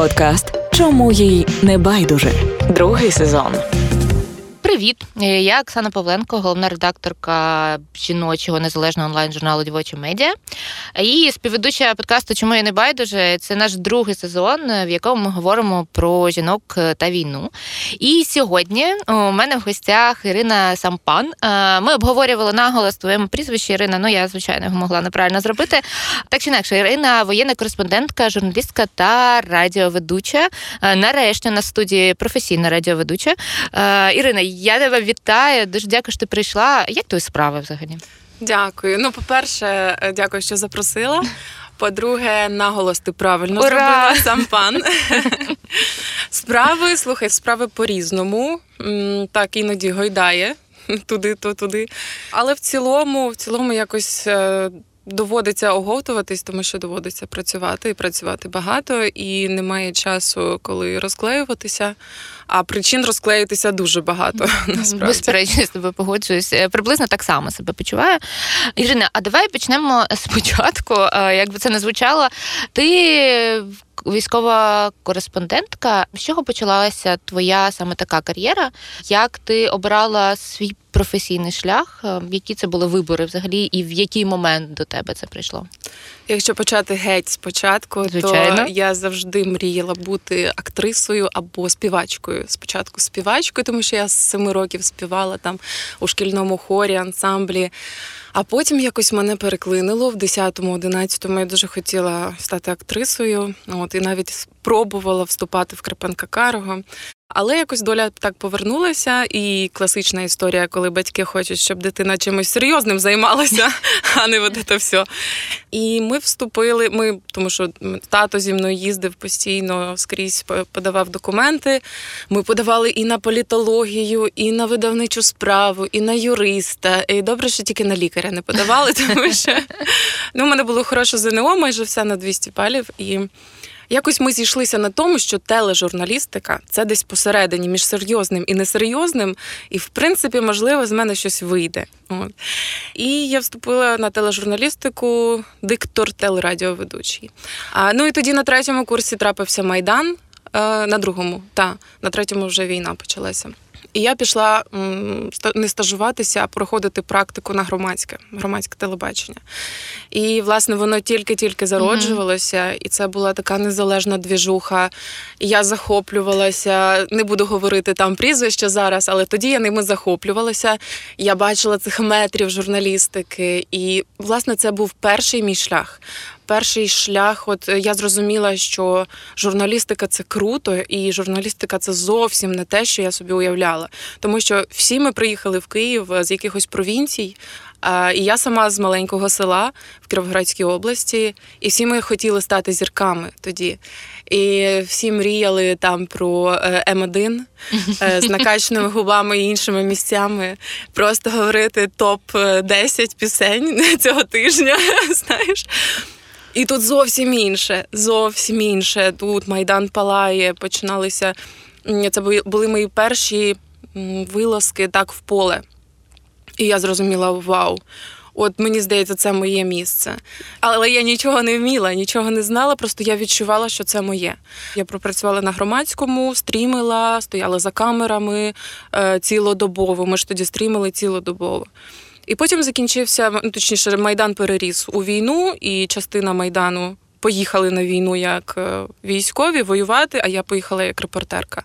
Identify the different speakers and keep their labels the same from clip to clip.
Speaker 1: Подкаст Чому їй не байдуже? Другий сезон.
Speaker 2: Привіт, я Оксана Павленко, головна редакторка жіночого незалежного онлайн-журналу Дівоча медіа. І співведуча подкасту Чому я не байдуже це наш другий сезон, в якому ми говоримо про жінок та війну. І сьогодні у мене в гостях Ірина Сампан. Ми обговорювали наголос твоєму прізвищі Ірина. Ну я звичайно його могла неправильно зробити. Так чи інакше, Ірина, воєнна кореспондентка, журналістка та радіоведуча. Нарешті на студії професійна радіоведуча. Ірина. Я тебе вітаю. Дуже дякую, що ти прийшла. Як твої справи взагалі?
Speaker 3: Дякую. Ну, по-перше, дякую, що запросила. По-друге, наголос ти правильно
Speaker 2: Ура!
Speaker 3: зробила сам пан. Справи, слухай, справи по-різному. Так, іноді гойдає туди, то туди. Але в цілому, в цілому, якось. Доводиться оговтуватись, тому що доводиться працювати і працювати багато, і немає часу, коли розклеюватися. А причин розклеїтися дуже багато. насправді.
Speaker 2: Безперечно, з тобою погоджуюсь. Е, приблизно так само себе почуваю. Ірина, а давай почнемо спочатку. Е, як би це не звучало, ти військова кореспондентка. З чого почалася твоя саме така кар'єра? Як ти обрала свій професійний шлях? Е, які це були вибори взагалі, і в який момент до тебе це прийшло?
Speaker 3: Якщо почати геть спочатку,
Speaker 2: Звичайно.
Speaker 3: то я завжди мріяла бути актрисою або співачкою. Спочатку співачкою, тому що я з семи років співала там у шкільному хорі, ансамблі. А потім якось мене переклинило в 10-11 Я дуже хотіла стати актрисою. От і навіть спробувала вступати в Карпенка Карого. Але якось доля так повернулася, і класична історія, коли батьки хочуть, щоб дитина чимось серйозним займалася, а не от це все. І ми вступили. Ми, тому що тато зі мною їздив постійно скрізь подавав документи. Ми подавали і на політологію, і на видавничу справу, і на юриста. І добре, що тільки на лікаря не подавали, тому що ну, у мене було хороше ЗНО, майже все на 200 палів. І Якось ми зійшлися на тому, що тележурналістика це десь посередині між серйозним і несерйозним, і в принципі, можливо, з мене щось вийде. От. І я вступила на тележурналістику, диктор телерадіоведучий. А ну і тоді на третьому курсі трапився майдан. Е, на другому, та на третьому вже війна почалася. І я пішла не стажуватися, а проходити практику на громадське, громадське телебачення. І, власне, воно тільки-тільки зароджувалося, mm-hmm. і це була така незалежна двіжуха. Я захоплювалася, не буду говорити там прізвище зараз, але тоді я ними захоплювалася. Я бачила цих метрів журналістики, і, власне, це був перший мій шлях перший шлях, от е, я зрозуміла, що журналістика це круто, і журналістика це зовсім не те, що я собі уявляла. Тому що всі ми приїхали в Київ е, з якихось провінцій. І я сама з маленького села в Кіровоградській області, і всі ми хотіли стати зірками тоді. І всі мріяли там про е, М1 з накачаними губами і іншими місцями. Просто говорити топ 10 пісень цього тижня. Знаєш. І тут зовсім інше, зовсім інше. Тут Майдан палає, починалися. Це були мої перші вилазки так в поле. І я зрозуміла: вау! От мені здається, це моє місце. Але я нічого не вміла, нічого не знала, просто я відчувала, що це моє. Я пропрацювала на громадському, стрімила, стояла за камерами е, цілодобово. Ми ж тоді стрімили цілодобово. І потім закінчився, ну, точніше, Майдан переріс у війну, і частина Майдану поїхали на війну як е, військові воювати, а я поїхала як репортерка.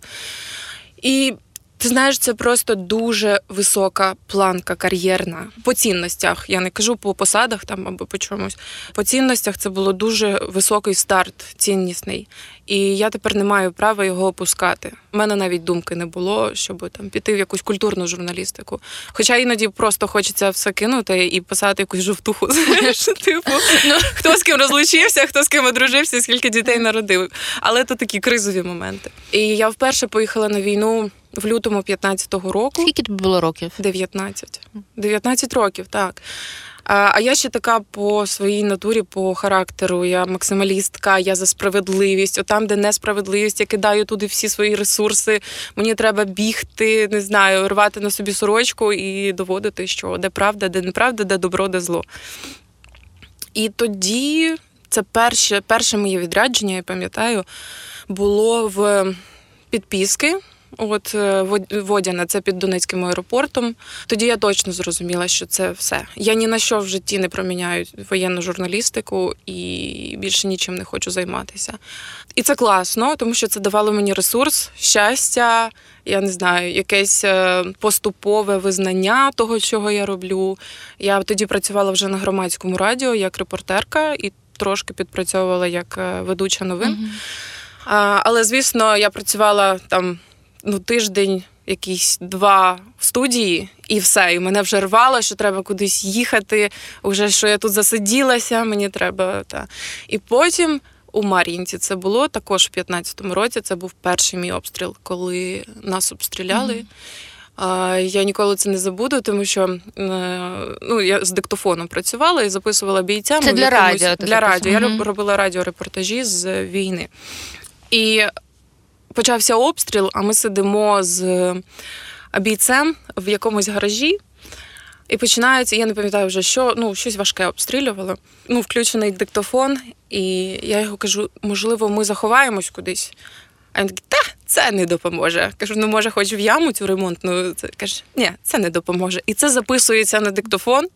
Speaker 3: І ти знаєш, це просто дуже висока планка кар'єрна по цінностях. Я не кажу по посадах там або по чомусь. По цінностях це було дуже високий старт, ціннісний. І я тепер не маю права його опускати. У мене навіть думки не було, щоб там піти в якусь культурну журналістику. Хоча іноді просто хочеться все кинути і писати якусь жовтуху. Знаєш, типу, ну хто з ким розлучився, хто з ким одружився, скільки дітей народив. Але то такі кризові моменти. І я вперше поїхала на війну в лютому 15-го року.
Speaker 2: Скільки тобі було років?
Speaker 3: 19. 19 років, так. А я ще така по своїй натурі, по характеру. Я максималістка, я за справедливість. От там, де несправедливість, я кидаю туди всі свої ресурси. Мені треба бігти, не знаю, рвати на собі сорочку і доводити, що де правда, де неправда, де добро, де зло. І тоді Це перше, перше моє відрядження, я пам'ятаю, було в підпіски. От е, Водяна, це під Донецьким аеропортом. Тоді я точно зрозуміла, що це все. Я ні на що в житті не проміняю воєнну журналістику і більше нічим не хочу займатися. І це класно, тому що це давало мені ресурс, щастя, я не знаю, якесь е, поступове визнання того, чого я роблю. Я тоді працювала вже на громадському радіо як репортерка і трошки підпрацьовувала як е, ведуча новин.
Speaker 2: Мгм.
Speaker 3: А, але, звісно, я працювала там ну, тиждень, якісь два в студії, і все. І мене вже рвало, що треба кудись їхати. Уже що я тут засиділася, мені треба. Та. І потім у Мар'їнці це було також в 15-му році. Це був перший мій обстріл, коли нас обстріляли. А, Я ніколи це не забуду, тому що е, ну, я з диктофоном працювала і записувала бійцям.
Speaker 2: Це для
Speaker 3: якомусь-
Speaker 2: радіо
Speaker 3: Для радіо. Я
Speaker 2: записувала?
Speaker 3: роб- робила радіорепортажі з війни. І почався обстріл, а ми сидимо з бійцем в якомусь гаражі. І починається, я не пам'ятаю вже що, ну, щось важке обстрілювало. Ну, включений диктофон, і я його кажу: можливо, ми заховаємось кудись. А він такий, та це не допоможе. Кажу, ну може, хоч в яму цю ремонтну. Це каже, ні, це не допоможе. І це записується на диктофон.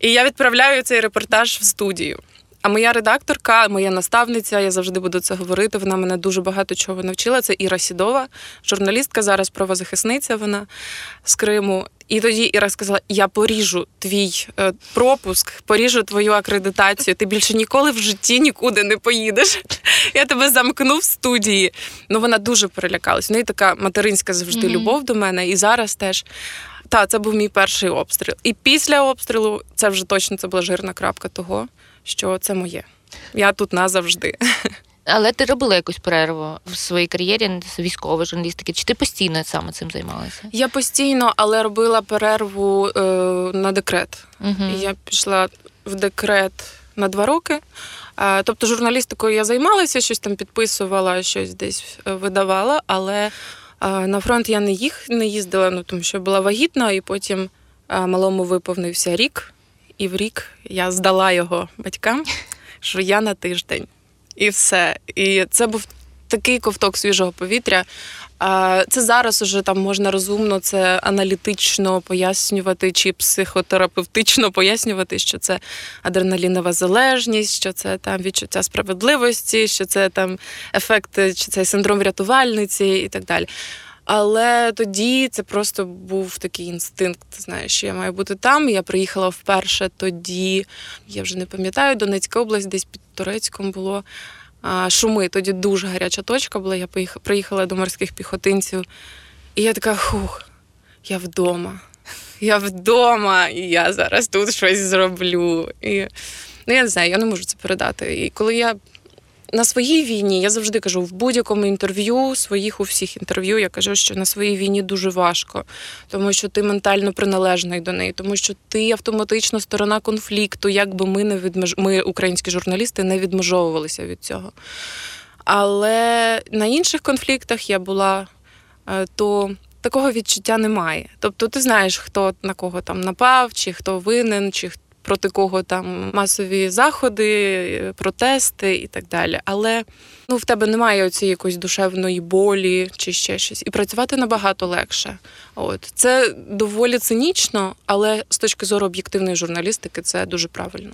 Speaker 3: І я відправляю цей репортаж в студію. А моя редакторка, моя наставниця, я завжди буду це говорити. Вона мене дуже багато чого навчила. Це Іра Сідова, журналістка, зараз правозахисниця. Вона з Криму. І тоді Іра сказала: я поріжу твій е, пропуск, поріжу твою акредитацію. Ти більше ніколи в житті нікуди не поїдеш. Я тебе замкну в студії. Ну вона дуже перелякалась. У неї така материнська завжди
Speaker 2: Мгм.
Speaker 3: любов до мене, і зараз теж. Та, це був мій перший обстріл. І після обстрілу це вже точно це була жирна крапка того, що це моє. Я тут назавжди.
Speaker 2: Але ти робила якусь перерву в своїй кар'єрі з військової журналістики? Чи ти постійно саме цим займалася?
Speaker 3: Я постійно, але робила перерву е, на декрет.
Speaker 2: Угу.
Speaker 3: Я пішла в декрет на два роки. Е, Тобто журналістикою я займалася, щось там підписувала, щось десь е, видавала, але е, на фронт я не їх не їздила, ну тому що була вагітна, і потім е, малому виповнився рік, і в рік я здала його батькам, що я на тиждень. І все. І це був такий ковток свіжого повітря. Це зараз уже там можна розумно це аналітично пояснювати чи психотерапевтично пояснювати, що це адреналінова залежність, що це там відчуття справедливості, що це там ефект, чи це синдром рятувальниці і так далі. Але тоді це просто був такий інстинкт, знаєш, що я маю бути там. Я приїхала вперше тоді, я вже не пам'ятаю, Донецька область, десь під Турецьком було. Шуми, тоді дуже гаряча точка була. Я приїхала до морських піхотинців, і я така: хух, я вдома. Я вдома, і я зараз тут щось зроблю. І, ну, я не знаю, я не можу це передати. І коли я на своїй війні, я завжди кажу, в будь-якому інтерв'ю, своїх у всіх інтерв'ю, я кажу, що на своїй війні дуже важко, тому що ти ментально приналежний до неї, тому що ти автоматично сторона конфлікту, як би ми не відмеж... ми, українські журналісти, не відмежовувалися від цього. Але на інших конфліктах я була, е, то такого відчуття немає. Тобто ти знаєш, хто на кого там напав, чи хто винен, чи хто проти кого там масові заходи, протести і так далі. Але ну, в тебе немає цієї якоїсь душевної болі чи ще щось. І працювати набагато легше. От це доволі цинічно, але з точки зору об'єктивної журналістики це дуже правильно.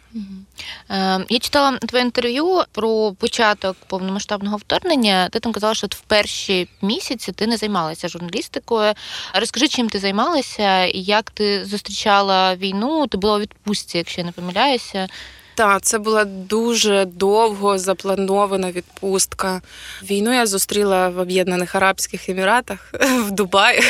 Speaker 2: Е, я читала твоє інтерв'ю про початок повномасштабного вторгнення. Ти там казала, що в перші місяці ти не займалася журналістикою. Розкажи, чим ти займалася і як ти зустрічала війну? Ти була у відпустці, якщо я не помиляюся.
Speaker 3: Так, це була дуже довго запланована відпустка. Війну я зустріла в Об'єднаних Арабських Еміратах в Дубаї.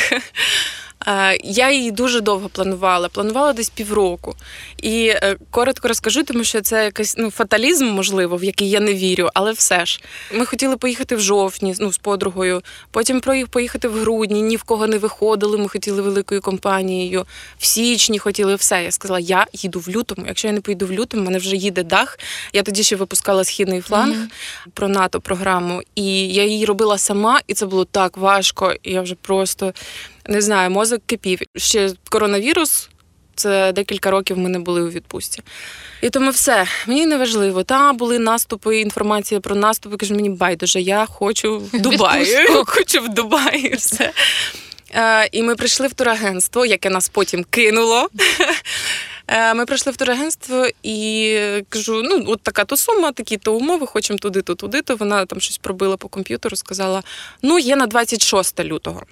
Speaker 3: Е, Я її дуже довго планувала. Планувала десь півроку. І е, коротко розкажу, тому що це якийсь ну, фаталізм, можливо, в який я не вірю, але все ж. Ми хотіли поїхати в жовтні ну, з подругою, потім поїхати в грудні, ні в кого не виходили. Ми хотіли великою компанією. В січні хотіли все. Я сказала, я їду в лютому. Якщо я не поїду в лютому, в мене вже їде дах. Я тоді ще випускала східний фланг
Speaker 2: Мгм.
Speaker 3: про НАТО програму, і я її робила сама, і це було так важко. І я вже просто не знаю, мозок кипів. Ще коронавірус. Це декілька років ми не були у відпустці. І тому все, мені не важливо. Та були наступи, інформація про наступи. Кажу, мені байдуже, я хочу в Дубаї. Хочу в Дубаї. Все. Е, І ми прийшли в турагентство, яке нас потім кинуло. Е, Ми прийшли в турагентство і кажу: ну, от така то сума, такі то умови, хочемо туди, то туди. То вона там щось пробила по комп'ютеру, сказала: ну, є на 26 лютого.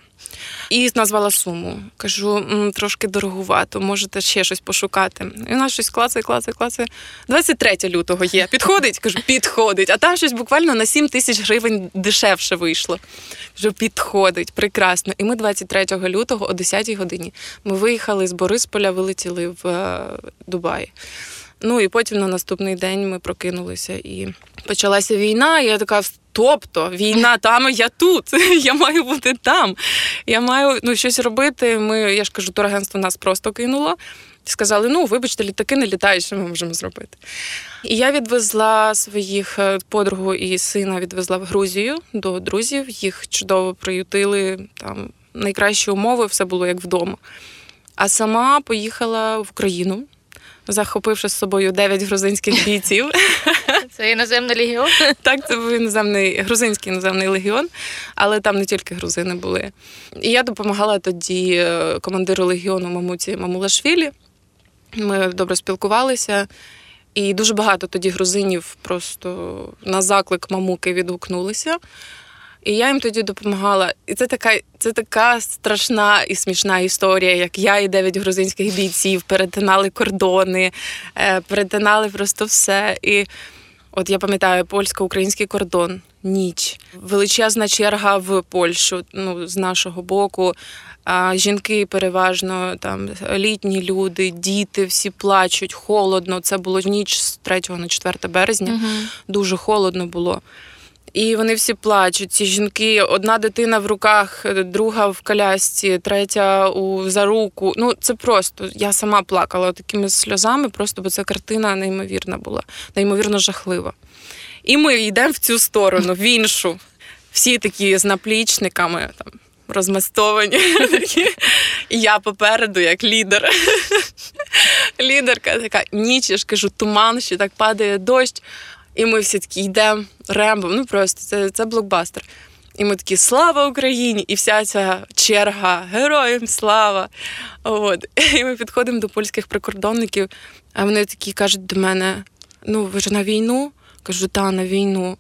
Speaker 3: І назвала суму. Кажу, трошки дорогувато, можете ще щось пошукати. І вона щось клацає, клацає, клацає. 23 лютого є. Підходить? Кажу, підходить. А там щось буквально на 7 тисяч гривень дешевше вийшло. Кажу, підходить, прекрасно. І ми 23 лютого о 10 годині ми виїхали з Борисполя, вилетіли в е, Дубай. Ну і потім на наступний день ми прокинулися і почалася війна. І я така. Тобто війна там, я тут. Я маю бути там. Я маю ну, щось робити. Ми, я ж кажу, турагентство нас просто кинуло. Сказали: ну, вибачте, літаки не літають, що ми можемо зробити. І я відвезла своїх е, подругу і сина відвезла в Грузію до друзів. Їх чудово приютили, там найкращі умови, все було як вдома. А сама поїхала в Україну, захопивши з собою 9 грузинських бійців.
Speaker 2: Це іноземний легіон.
Speaker 3: Так, це був іноземний грузинський іноземний легіон, але там не тільки грузини були. І я допомагала тоді е, командиру легіону Мамуці Мамулашвілі. Ми добре спілкувалися. І дуже багато тоді грузинів просто на заклик мамуки відгукнулися. І я їм тоді допомагала. І це така, це така страшна і смішна історія, як я і дев'ять грузинських бійців перетинали кордони, е, перетинали просто все. І От я пам'ятаю, польсько-український кордон, ніч, величезна черга в Польщу. Ну, з нашого боку. А жінки переважно там літні люди, діти, всі плачуть, холодно. Це було ніч з 3 на 4 березня. Дуже холодно було. І вони всі плачуть. Ці жінки, одна дитина в руках, друга в колясці, третя у за руку. Ну це просто я сама плакала такими сльозами, просто бо ця картина неймовірна була, неймовірно жахлива. І ми йдемо в цю сторону, в іншу. Всі такі з наплічниками там. Розмастовані. І я попереду, як лідер. Лідерка така ніч, кажу, туман, ще так падає дощ. І ми всі такі йдемо рембом. Ну просто це, це блокбастер. І ми такі слава Україні! І вся ця черга героям слава! От. І ми підходимо до польських прикордонників, а вони такі кажуть до мене: ну, ви ж на війну? Кажу, та на війну.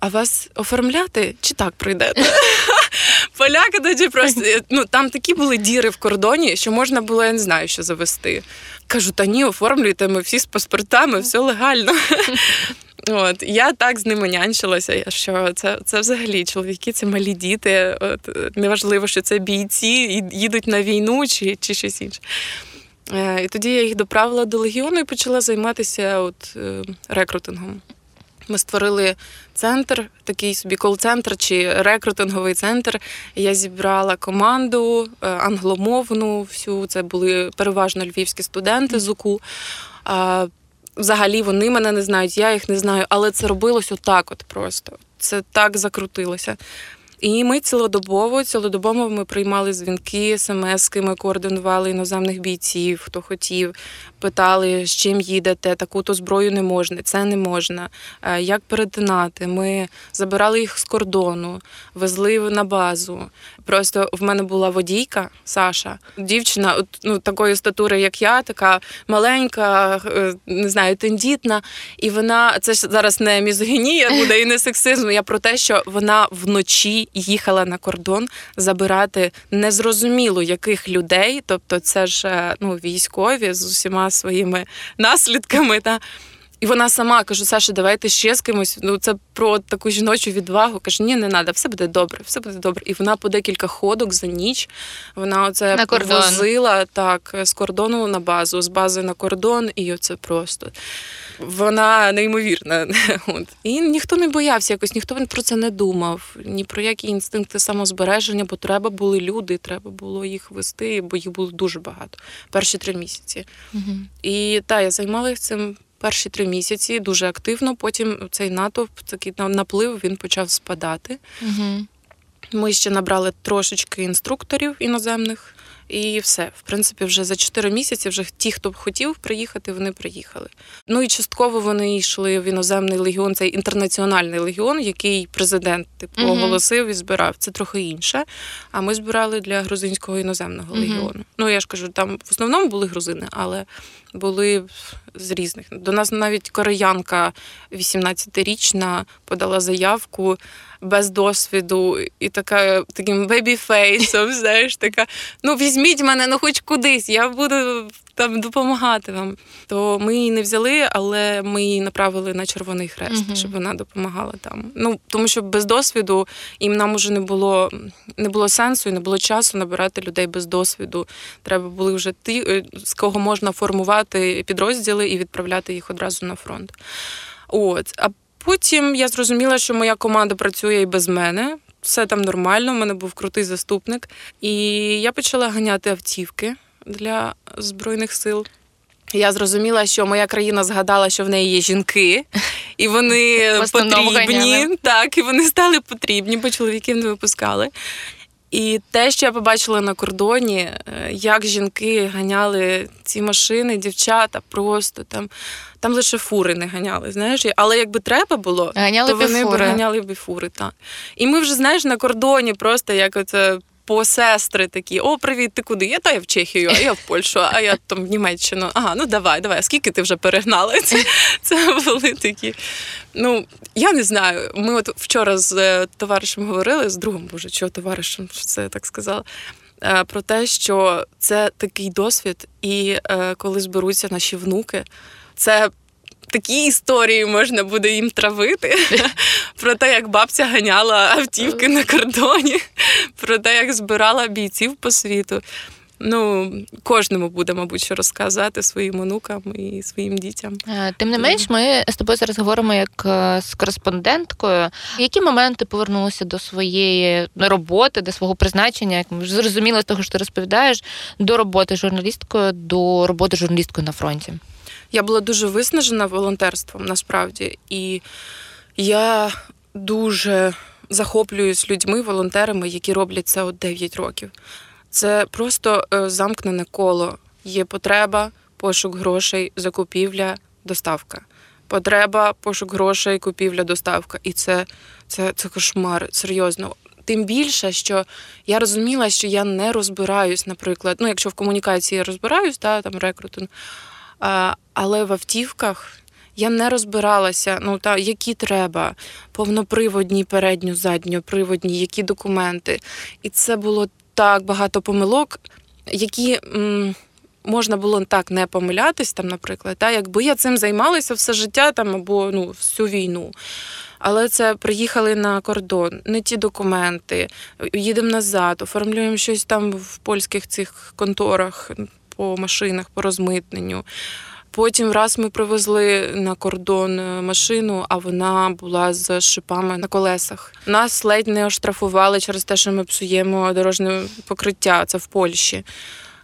Speaker 3: А вас оформляти чи так пройдете? Поляки тоді просто ну там такі були діри в кордоні, що можна було, я не знаю, що завести. Кажу, та ні, оформлюйте, ми всі з паспортами, все легально. От я так з ними нянчилася, що це це взагалі чоловіки, це малі діти. От неважливо, що це бійці, і їдуть на війну чи, чи щось інше. Е, І тоді я їх доправила до легіону і почала займатися от, е, рекрутингом. Ми створили центр, такий собі кол-центр чи рекрутинговий центр. Я зібрала команду е, англомовну. Всю це були переважно львівські студенти з УКУ. Взагалі вони мене не знають, я їх не знаю, але це робилось отак, от просто. Це так закрутилося. І ми цілодобово, цілодобово ми приймали дзвінки, смски, ми координували іноземних бійців, хто хотів, питали, з чим їдете, таку-то зброю не можна, це не можна. Е, Як перетинати? Ми забирали їх з кордону, везли на базу. Просто в мене була водійка Саша, дівчина, ну такої статури, як я, така маленька, е, не знаю, тендітна. І вона це ж зараз не мізогінія буде і не сексизм. Я про те, що вона вночі їхала на кордон забирати незрозуміло яких людей. Тобто, це ж е, ну військові з усіма своїми наслідками. Та і вона сама каже: Саша, давайте ще з кимось. Ну це про таку жіночу відвагу. Каже, ні, не треба, все буде добре, все буде добре. І вона по декілька ходок за ніч. Вона оце
Speaker 2: На кордон.
Speaker 3: возила так з кордону на базу, з бази на кордон, і оце просто. Вона неймовірна. От. І ніхто не боявся, якось ніхто про це не думав, ні про які інстинкти самозбереження, бо треба були люди, треба було їх вести, бо їх було дуже багато. Перші три місяці. І та, я займалася цим перші три місяці дуже активно. Потім цей натовп, такий наплив, він почав спадати.
Speaker 2: Угу.
Speaker 3: Ми ще набрали трошечки інструкторів іноземних. І все. В принципі, вже за 4 місяці вже ті, хто б хотів приїхати, вони приїхали. Ну і частково вони йшли в іноземний легіон, цей інтернаціональний легіон, який президент типу оголосив і збирав. Це трохи інше. А ми збирали для грузинського іноземного легіону. Ну я ж кажу, там в основному були грузини, але були з різних. До нас навіть кореянка 18-річна подала заявку без досвіду і така таким бебі-фейсом, знаєш, така: ну візьміть мене, ну хоч кудись, я буду там допомагати вам. То ми її не взяли, але ми її направили на Червоний Хрест,
Speaker 2: Мгм.
Speaker 3: щоб вона допомагала там. Ну тому що без досвіду їм нам уже не було не було сенсу і не було часу набирати людей без досвіду. Треба були вже ті, е, з кого можна формувати підрозділи і відправляти їх одразу на фронт. От. А потім я зрозуміла, що моя команда працює і без мене. Все там нормально, в мене був крутий заступник. І я почала ганяти автівки для Збройних сил. Я зрозуміла, що моя країна згадала, що в неї є жінки, і вони потрібні.
Speaker 2: ганяли.
Speaker 3: Так, і вони стали потрібні, бо чоловіків не випускали. І те, що я побачила на кордоні, е, як жінки ганяли ці машини, дівчата просто там, там лише фури не ганяли, знаєш. Але якби треба було,
Speaker 2: Ганяли
Speaker 3: то вони б ганяли б і фури, так. І ми вже, знаєш, на кордоні просто як оце. По сестри такі, о, привіт, ти куди? Я та я в Чехію, а я в Польщу, а я там в Німеччину. Ага, ну давай, давай. Скільки ти вже перегнала? Це, це були такі. Ну, я не знаю. Ми от вчора з е, товаришем говорили, з другом, боже, чого товаришем, що це я так сказала. е, Про те, що це такий досвід, і е, коли зберуться наші внуки, це такі історії можна буде їм травити про те, як бабця ганяла автівки на кордоні, про те, як збирала бійців по світу. Ну, кожному буде, мабуть, що розказати своїм онукам і своїм дітям.
Speaker 2: Е, Тим не менш, ми з тобою зараз говоримо як е, з кореспонденткою. Які моменти повернулися до своєї роботи, до свого призначення, як ми зрозуміли з того, що ти розповідаєш, до роботи журналісткою, до роботи журналісткою на фронті?
Speaker 3: Я була дуже виснажена волонтерством насправді, і я дуже захоплююсь людьми, волонтерами, які роблять це от 9 років. Це просто е, замкнене коло. Є потреба, пошук грошей, закупівля, доставка. Потреба, пошук грошей, купівля, доставка. І це, це, це кошмар, серйозно. Тим більше, що я розуміла, що я не розбираюсь, наприклад, ну, якщо в комунікації я розбираюсь, та, там рекрутинг, але в автівках я не розбиралася, ну та які треба, повноприводні, передню, задньоприводні, які документи. І це було так багато помилок, які. М- Можна було так не помилятись, там, наприклад, та, якби я цим займалася все життя там, або ну, всю війну. Але це приїхали на кордон, не ті документи, їдемо назад, оформлюємо щось там в польських цих конторах по машинах, по розмитненню. Потім раз ми привезли на кордон е, машину, а вона була з шипами на колесах. Нас ледь не оштрафували через те, що ми псуємо дорожнє покриття. Це в Польщі.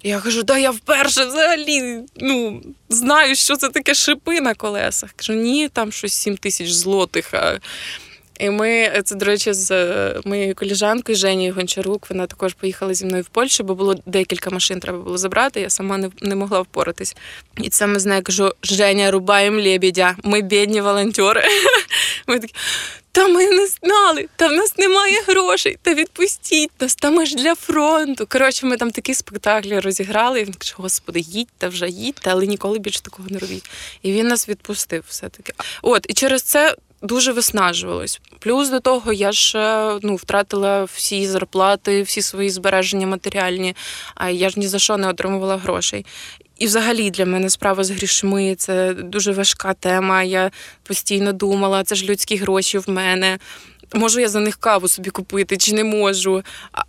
Speaker 3: Я кажу, да я вперше взагалі ну, знаю, що це таке шипи на колесах. Кажу, ні, там щось 7 тисяч злотих. А... І ми, це, до речі, з е, моєю коліжанкою Женією Гончарук, вона також поїхала зі мною в Польщу, бо було декілька машин треба було забрати, я сама не, не могла впоратись. І це ми з нею кажу: Женя, рубаємо лебедя, ми бідні волонтери. Ми такі. Та ми не знали, та в нас немає грошей, та відпустіть нас, та ми ж для фронту. Коротше, ми там такі спектаклі розіграли. І він каже, господи, їдьте вже, їдьте, але ніколи більше такого не робіть. І він нас відпустив все-таки. От, і через це дуже виснажувалось. Плюс до того я ж е, ну, втратила всі зарплати, всі свої збереження матеріальні, а я ж ні за що не отримувала грошей. І взагалі для мене справа з грішми це дуже важка тема. Я постійно думала, це ж людські гроші в мене. Можу я за них каву собі купити чи не можу,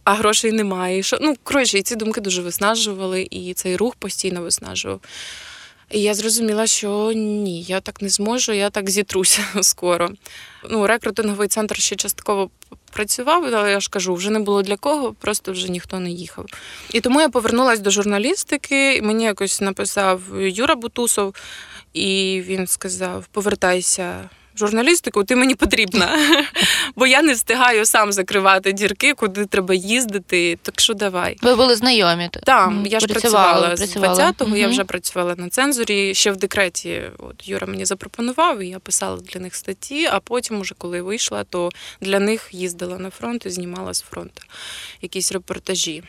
Speaker 3: а, грошей немає. Ну, коротше, і ці думки дуже виснажували, і цей рух постійно виснажував. І я зрозуміла, що ні, я так не зможу, я так зітруся скоро. Ну, рекрутинговий центр ще частково працював, але я ж кажу, вже не було для кого, просто вже ніхто не їхав. І тому я повернулася до журналістики. і Мені якось написав Юра Бутусов, і він сказав: повертайся журналістику, ти мені потрібна. Бо я не встигаю сам закривати дірки, куди треба їздити. Так що давай.
Speaker 2: Ви були знайомі?
Speaker 3: Так, я ж працювала, з 20-го, я вже працювала на цензурі. Ще в декреті от Юра мені запропонував, і я писала для них статті, а потім, уже коли вийшла, то для них їздила на фронт і знімала з фронту якісь репортажі.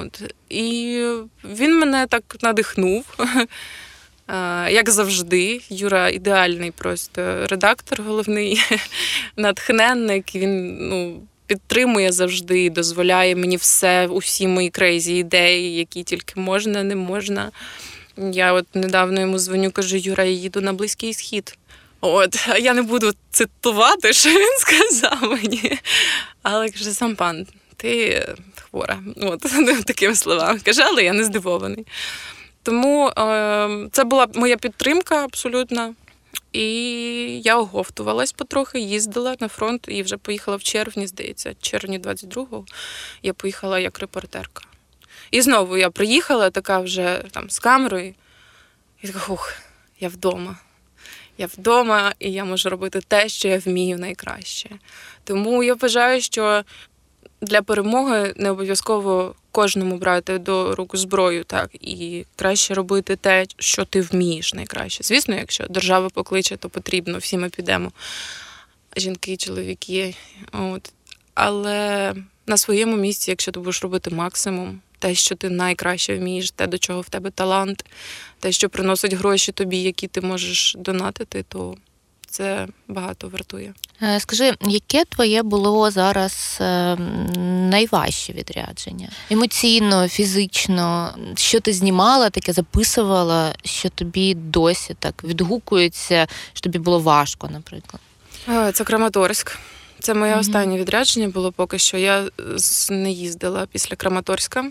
Speaker 3: От. І він мене так надихнув. Е, Як завжди, Юра ідеальний просто редактор, головний натхненник. Він ну, підтримує завжди, дозволяє мені все, усі мої крейзі ідеї, які тільки можна, не можна. Я от недавно йому дзвоню, кажу, Юра, я їду на Близький Схід. От, я не буду цитувати, що він сказав мені. Але каже, сам пан, ти хвора. От такими словами. Каже, але я не здивований. Тому е, це була моя підтримка абсолютно. І я оговтувалась потрохи, їздила на фронт і вже поїхала в червні, здається, червні 22-го я поїхала як репортерка. І знову я приїхала така вже там з камерою, і така, хух, я вдома. Я вдома, і я можу робити те, що я вмію найкраще. Тому я вважаю, що для перемоги не обов'язково кожному брати до рук зброю, так і краще робити те, що ти вмієш найкраще. Звісно, якщо держава покличе, то потрібно, всі ми підемо. Жінки, чоловіки. От. Але на своєму місці, якщо ти будеш робити максимум, те, що ти найкраще вмієш, те, до чого в тебе талант, те, що приносить гроші тобі, які ти можеш донатити, то це багато вартує.
Speaker 2: Е, Скажи, яке твоє було зараз е, найважче відрядження? Емоційно, фізично, що ти знімала, таке записувала, що тобі досі так відгукується, що тобі було важко, наприклад?
Speaker 3: Е, Це Краматорськ. Це моє
Speaker 2: Мгм.
Speaker 3: останнє відрядження було поки що. Я не їздила після Краматорська.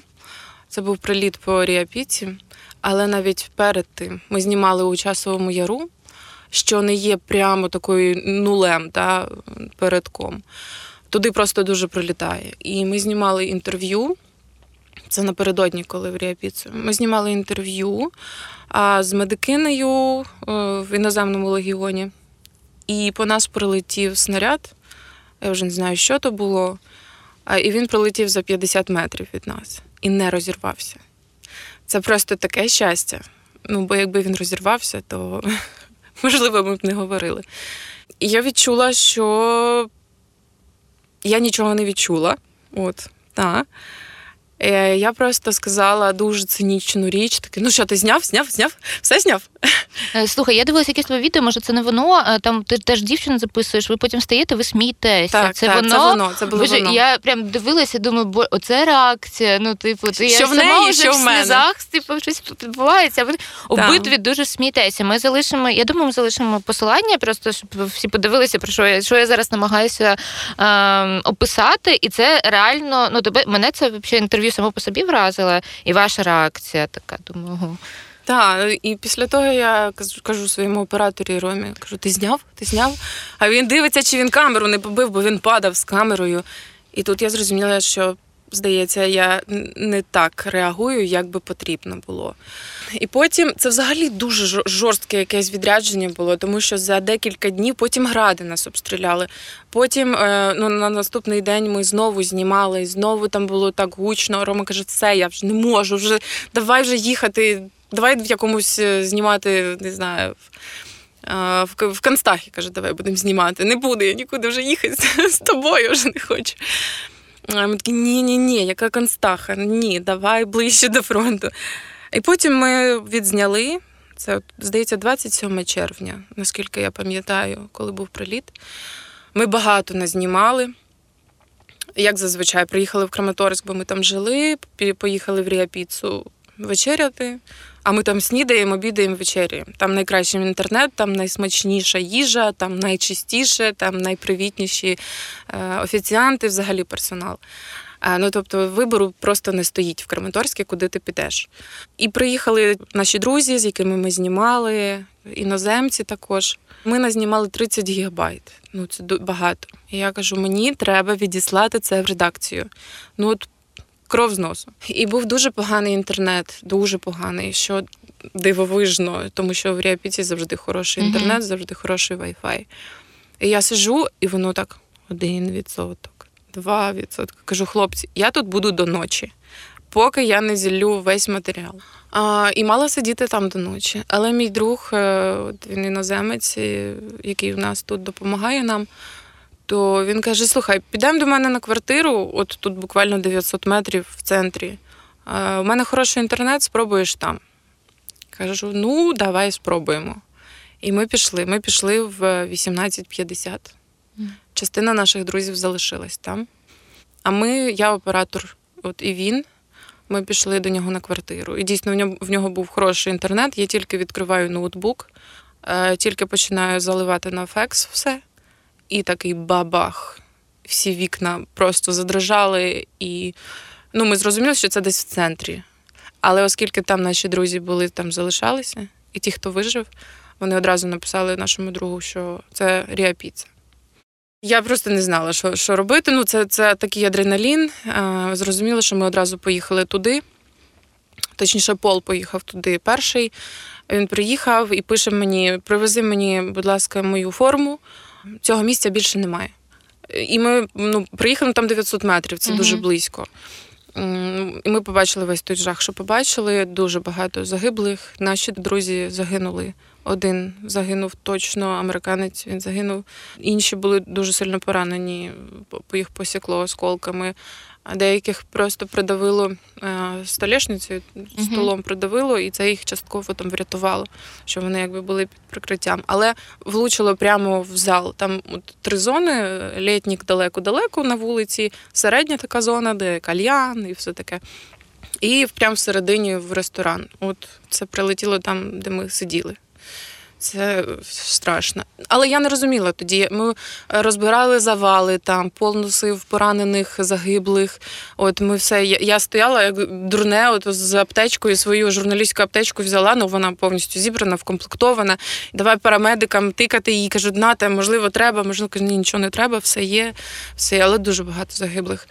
Speaker 3: Це був приліт по Ріапіці, але навіть перед тим ми знімали у часовому яру, що не є прямо такою нулем та, передком. Туди просто дуже прилітає. І ми знімали інтерв'ю. Це напередодні, коли в Ріапіцу. Ми знімали інтерв'ю з медикинею е, в іноземному легіоні. І по нас прилетів снаряд. Я вже не знаю, що то було. І він прилетів за 50 метрів від нас і не розірвався. Це просто таке щастя. Ну, бо якби він розірвався, то можливо ми б не говорили. І я відчула, що я нічого не відчула. От, так. Я просто сказала дуже цинічну річ. Таке, ну що, ти зняв, зняв, зняв? Все зняв?
Speaker 2: Е, Слухай, я дивилася якесь твоє відео, може це не воно, там ти теж дівчину записуєш, ви потім стаєте, ви смієтеся.
Speaker 3: Так,
Speaker 2: це
Speaker 3: так,
Speaker 2: воно.
Speaker 3: це воно, це було
Speaker 2: Боже,
Speaker 3: воно.
Speaker 2: я прям дивилася, думаю, бо оце реакція. Ну, типу, ти
Speaker 3: Що
Speaker 2: я
Speaker 3: в неї,
Speaker 2: вже
Speaker 3: що
Speaker 2: в
Speaker 3: в мене.
Speaker 2: сльозах, типу, щось відбувається. Ви обидві дуже смієтеся. Ми залишимо, я думаю, ми залишимо посилання, просто щоб всі подивилися, про що я що я зараз намагаюся е, описати. І це реально, ну тебе мене це взагалі інтерв'ю само по собі вразила, і ваша реакція така. Думаю.
Speaker 3: Так, і після того я кажу- своєму операторі Ромі, кажу, ти зняв? Ти зняв? А він дивиться, чи він камеру не побив, бо він падав з камерою. І тут я зрозуміла, що, здається, я не так реагую, як би потрібно було. І потім це взагалі дуже жорстке якесь відрядження було, тому що за декілька днів потім гради нас обстріляли. Потім е, ну, на наступний день ми знову знімали, і знову там було так гучно. Рома каже, все, я вже не можу, вже давай вже їхати, давай в якомусь е, знімати, не знаю. в- а, В, К- в Констахі каже, давай будемо знімати. Не буду, я нікуди вже їхати з тобою вже не хочу. А ми такі, ні, ні, ні, яка Констаха? Ні, давай ближче до фронту. І потім ми відзняли. Це, здається, 27 червня, наскільки я пам'ятаю, коли був приліт. Ми багато назнімали. Як зазвичай, приїхали в Краматорськ, бо ми там жили, поїхали в Ріапіцу вечеряти, а ми там снідаємо, обідаємо, вечеряємо. Там найкращий інтернет, там найсмачніша їжа, там найчистіше, там найпривітніші е, офіціанти, взагалі персонал. Е, Ну, тобто, вибору просто не стоїть в Краматорське, куди ти підеш. І приїхали наші друзі, з якими ми знімали, іноземці також. Ми назнімали 30 гігабайт. Ну, це багато. І я кажу, мені треба відіслати це в редакцію. Ну, от кров з носу. І був дуже поганий інтернет, дуже поганий, що дивовижно, тому що в Ріапіці завжди хороший інтернет, завжди хороший Wi-Fi. І я сижу, і воно так: один відсоток, два відсотки. Кажу, хлопці, я тут буду до ночі, поки я не зіллю весь матеріал. А, і мала сидіти там до ночі. Але мій друг, е, от він іноземець, який в нас тут допомагає нам, то він каже: слухай, підемо до мене на квартиру, от тут буквально 900 метрів в центрі. У мене хороший інтернет, спробуєш там. Кажу, ну, давай спробуємо. І ми пішли. Ми пішли в 18.50.
Speaker 2: Мгм.
Speaker 3: Частина наших друзів залишилась там. А ми, я оператор, от і він. Ми пішли до нього на квартиру. І дійсно в нього, в нього був хороший інтернет. Я тільки відкриваю ноутбук, е, тільки починаю заливати на фекс все. І такий бабах. Всі вікна просто задрожали. І ну, ми зрозуміли, що це десь в центрі. Але оскільки там наші друзі були, там залишалися, і ті, хто вижив, вони одразу написали нашому другу, що це Ріапіца. Я просто не знала, що, що робити. Ну, це, це такий адреналін. Зрозуміло, що ми одразу поїхали туди. Точніше, Пол поїхав туди перший. Він приїхав і пише мені: привези мені, будь ласка, мою форму. Цього місця більше немає. І ми ну, приїхали там 900 метрів, це
Speaker 2: угу.
Speaker 3: дуже близько. І ми побачили весь той жах, що побачили. Дуже багато загиблих. Наші друзі загинули. Один загинув точно, американець він загинув. Інші були дуже сильно поранені, по- їх посікло осколками. А деяких просто придавило е, столешницею, столом придавило, і це їх частково там врятувало, що вони якби були під прикриттям. Але влучило прямо в зал. Там от три зони: літнік далеко-далеко на вулиці, середня така зона, де кальян і все таке. І прямо всередині в ресторан. От це прилетіло там, де ми сиділи. Це страшно. Але я не розуміла тоді. Ми розбирали завали там, пол носив поранених, загиблих. От ми все. Я, стояла як дурне, от з аптечкою, свою журналістську аптечку взяла, ну вона повністю зібрана, вкомплектована. Давай парамедикам тикати їй, кажуть, нате, можливо, треба, можливо, кажу, ні, нічого не треба, все є, все, є, але дуже багато загиблих.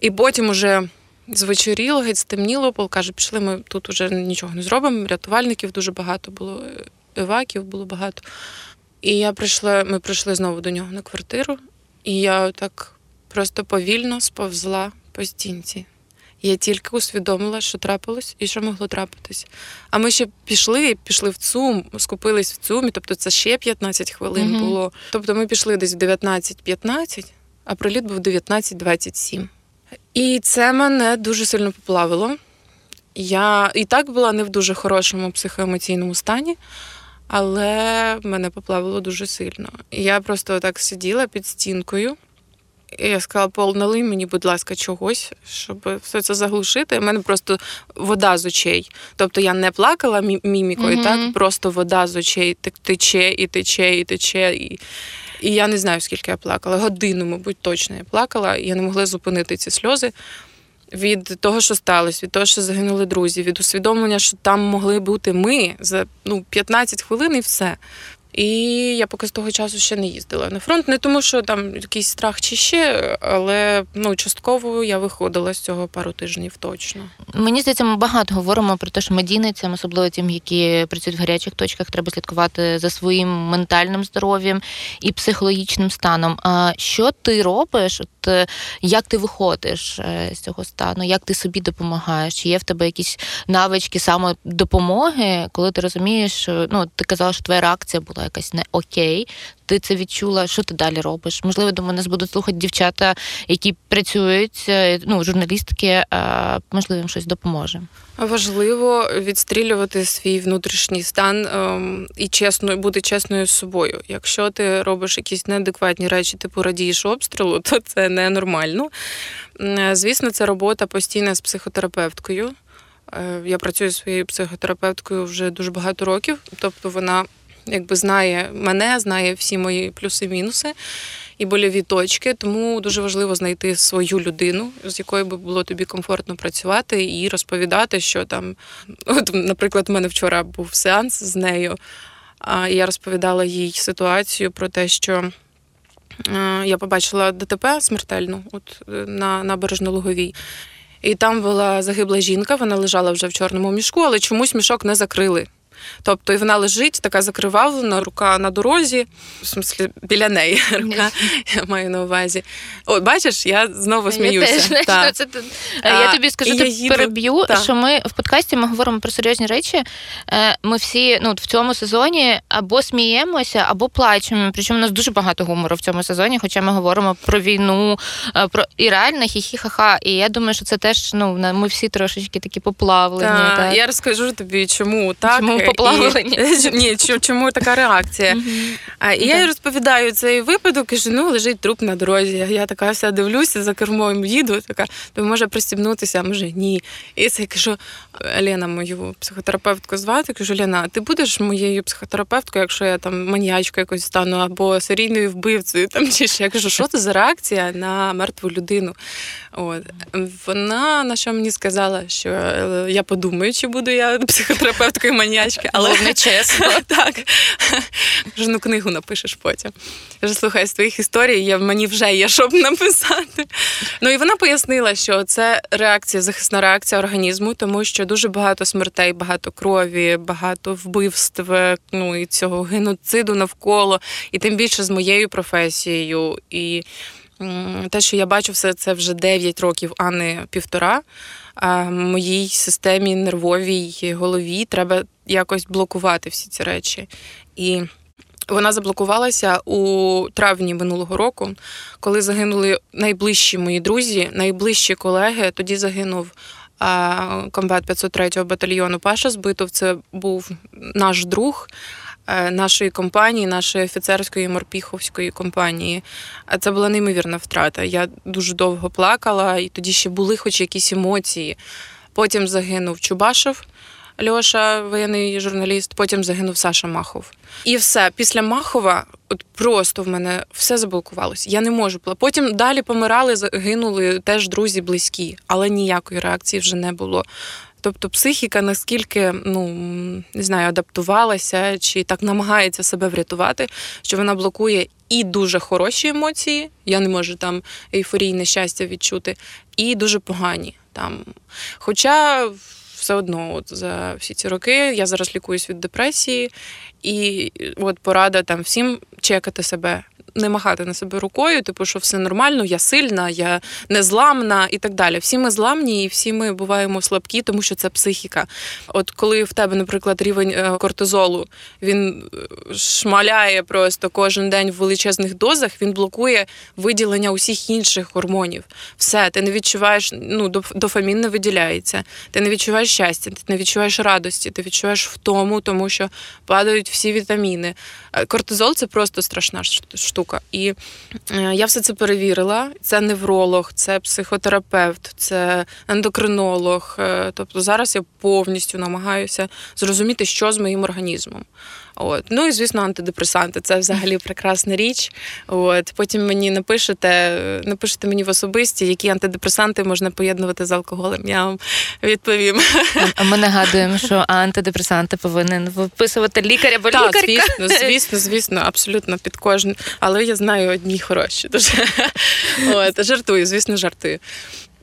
Speaker 3: І потім уже. Звечоріло, геть стемніло, пол каже, пішли, ми тут уже нічого не зробимо. Рятувальників дуже багато було, еваків було багато. І я прийшла, ми прийшли знову до нього на квартиру, і я так просто повільно сповзла по стінці. Я тільки усвідомила, що трапилось і що могло трапитись. А ми ще пішли, пішли в ЦУМ, скупились в ЦУМі, тобто це ще 15 хвилин
Speaker 2: Мгм.
Speaker 3: було. Тобто ми пішли десь в 19.15, а приліт був 19.27. І це мене дуже сильно поплавило. Я і так була не в дуже хорошому психоемоційному стані, але мене поплавило дуже сильно. Я просто так сиділа під стінкою. І я сказала, Пол, налий мені, будь ласка, чогось, щоб все це заглушити. У мене просто вода з очей. Тобто я не плакала мі- мімікою,
Speaker 2: Мгм.
Speaker 3: так просто вода з очей тече і тече, і тече. І, і я не знаю, скільки я плакала. Годину, мабуть, точно я плакала, я не могла зупинити ці сльози від того, що сталося, від того, що загинули друзі, від усвідомлення, що там могли бути ми за ну, 15 хвилин і все. І я поки з того часу ще не їздила на фронт. Не тому, що там якийсь страх чи ще, але ну, частково я виходила з цього пару тижнів точно.
Speaker 2: Мені здається, ми багато говоримо про те, що медійницям, особливо тим, які працюють в гарячих точках, треба слідкувати за своїм ментальним здоров'ям і психологічним станом. А що ти робиш? От е, як ти виходиш е, з цього стану? Як ти собі допомагаєш? Чи є в тебе якісь навички самодопомоги, коли ти розумієш, ну ти казала, що твоя реакція була якась не окей. Ти це відчула, що ти далі робиш? Можливо, до мене будуть слухати дівчата, які працюють, е, ну, журналістки, можливо, їм щось допоможе.
Speaker 3: Важливо відстрілювати свій внутрішній стан ем, і чесно бути чесною з собою. Якщо ти робиш якісь неадекватні речі, типу радієш обстрілу, то це ненормально. Е, Звісно, це робота постійна з психотерапевткою. Е, Я працюю зі своєю психотерапевткою вже дуже багато років, тобто вона якби знає мене, знає всі мої плюси-мінуси і больові точки. Тому дуже важливо знайти свою людину, з якою би було тобі комфортно працювати, і розповідати, що там. От, наприклад, у мене вчора був сеанс з нею. А я розповідала їй ситуацію про те, що я побачила ДТП смертельну от на набережно-луговій. І там була загибла жінка, вона лежала вже в чорному мішку, але чомусь мішок не закрили. Тобто, і вона лежить, така закривавлена, рука на дорозі, в смислі, біля неї рука, я маю на увазі. О, бачиш, я знову сміюся.
Speaker 2: Я, теж, знаєш, ну, це, я тобі скажу,
Speaker 3: я
Speaker 2: ти
Speaker 3: їду-
Speaker 2: переб'ю,
Speaker 3: так.
Speaker 2: що ми в подкасті ми говоримо про серйозні речі. Е, Ми всі ну, в цьому сезоні або сміємося, або плачемо. Причому у нас дуже багато гумору в цьому сезоні, хоча ми говоримо про війну, е, про і реально хі-хі-ха-ха. І я думаю, що це теж ну, ми всі трошечки такі поплавлені.
Speaker 3: Та. Я розкажу тобі, чому так.
Speaker 2: Чому
Speaker 3: і-
Speaker 2: поплавлені?
Speaker 3: Ні, чому така реакція. І я їй розповідаю цей випадок, кажу, ну лежить труп на дорозі. Я така вся дивлюся за кермом, їду, така, то може пристібнутися, а може ні. І це я кажу, Лена, мою психотерапевтку звати, кажу, Лена, ти будеш моєю психотерапевткою, якщо я там маньячкою якось стану або серійною вбивцею там чи ще. Я кажу, що це за реакція на мертву людину? От. Вона на що мені сказала, що я подумаю, чи буду я психотерапевткою маньячки, але
Speaker 2: Головне чесно.
Speaker 3: так. Кажу, ну книгу напишеш потім. Кажу, слухай, з твоїх історій я, мені вже є що написати. Ну і вона пояснила, що це реакція, захисна реакція організму, тому що дуже багато смертей, багато крові, багато вбивств, ну і цього геноциду навколо, і тим більше з моєю професією. І те, що я бачу, все це вже 9 років, а не півтора. Моїй системі нервовій голові треба якось блокувати всі ці речі. І вона заблокувалася у травні минулого року, коли загинули найближчі мої друзі, найближчі колеги. Тоді загинув комбат 503-го батальйону Паша Збитов. Це був наш друг нашої компанії, нашої офіцерської морпіховської компанії. А це була неймовірна втрата. Я дуже довго плакала, і тоді ще були хоч якісь емоції. Потім загинув Чубашев. Льоша, воєнний журналіст, потім загинув Саша Махов. І все, після Махова, от просто в мене все заблокувалось. Я не можу. Потім далі помирали, загинули теж друзі близькі, але ніякої реакції вже не було. Тобто психіка наскільки ну не знаю, адаптувалася чи так намагається себе врятувати, що вона блокує і дуже хороші емоції. Я не можу там ейфорійне щастя відчути, і дуже погані там. Хоча все одно, от за всі ці роки я зараз лікуюсь від депресії, і от порада там всім чекати себе. Не махати на себе рукою, типу, що все нормально, я сильна, я незламна і так далі. Всі ми зламні і всі ми буваємо слабкі, тому що це психіка. От коли в тебе, наприклад, рівень е, кортизолу він е, шмаляє просто кожен день в величезних дозах, він блокує виділення усіх інших гормонів. Все, ти не відчуваєш, ну дофамін не виділяється, ти не відчуваєш щастя, ти не відчуваєш радості, ти відчуваєш втому, тому що падають всі вітаміни. Е, Кортизол це просто страшна штука. І е, я все це перевірила. Це невролог, це психотерапевт, це ендокринолог. Е, Тобто зараз я повністю намагаюся зрозуміти, що з моїм організмом. От. Ну і звісно, антидепресанти це взагалі прекрасна річ. От. Потім мені напишете, напишете мені в особисті, які антидепресанти можна поєднувати з алкоголем. Я вам відповім.
Speaker 2: А ми нагадуємо, що антидепресанти повинен виписувати лікар або
Speaker 3: Так,
Speaker 2: лікарка.
Speaker 3: звісно, звісно, звісно, абсолютно під кожен. Але я знаю одні хороші. Дуже. От, жартую, звісно, жартую.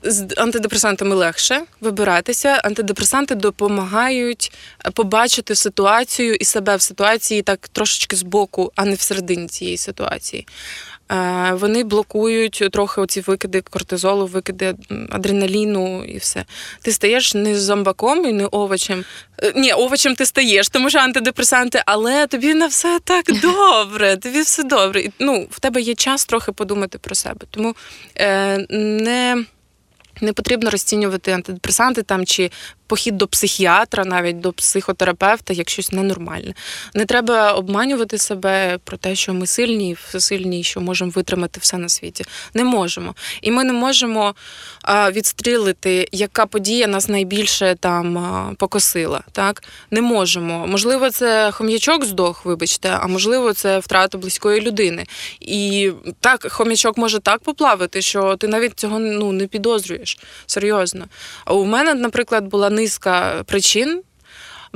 Speaker 3: З антидепресантами легше вибиратися. Антидепресанти допомагають побачити ситуацію і себе в ситуації так трошечки збоку, а не всередині цієї ситуації. Е, Вони блокують трохи оці викиди кортизолу, викиди адреналіну і все. Ти стаєш не зомбаком і не овочем. Е, Ні, овочем ти стаєш, тому що антидепресанти, але тобі на все так добре. Тобі все добре. Ну, в тебе є час трохи подумати про себе. Тому е, не. Не потрібно розцінювати антидепресанти там чи похід до психіатра, навіть до психотерапевта, як щось ненормальне. Не треба обманювати себе про те, що ми сильні, і всесильні, і що можемо витримати все на світі. Не можемо. І ми не можемо відстрілити, яка подія нас найбільше там покосила. Так? Не можемо. Можливо, це хом'ячок здох, вибачте, а можливо, це втрата близької людини. І так, хом'ячок може так поплавити, що ти навіть цього ну, не підозрюєш. Серйозно. А у мене, наприклад, була низка причин.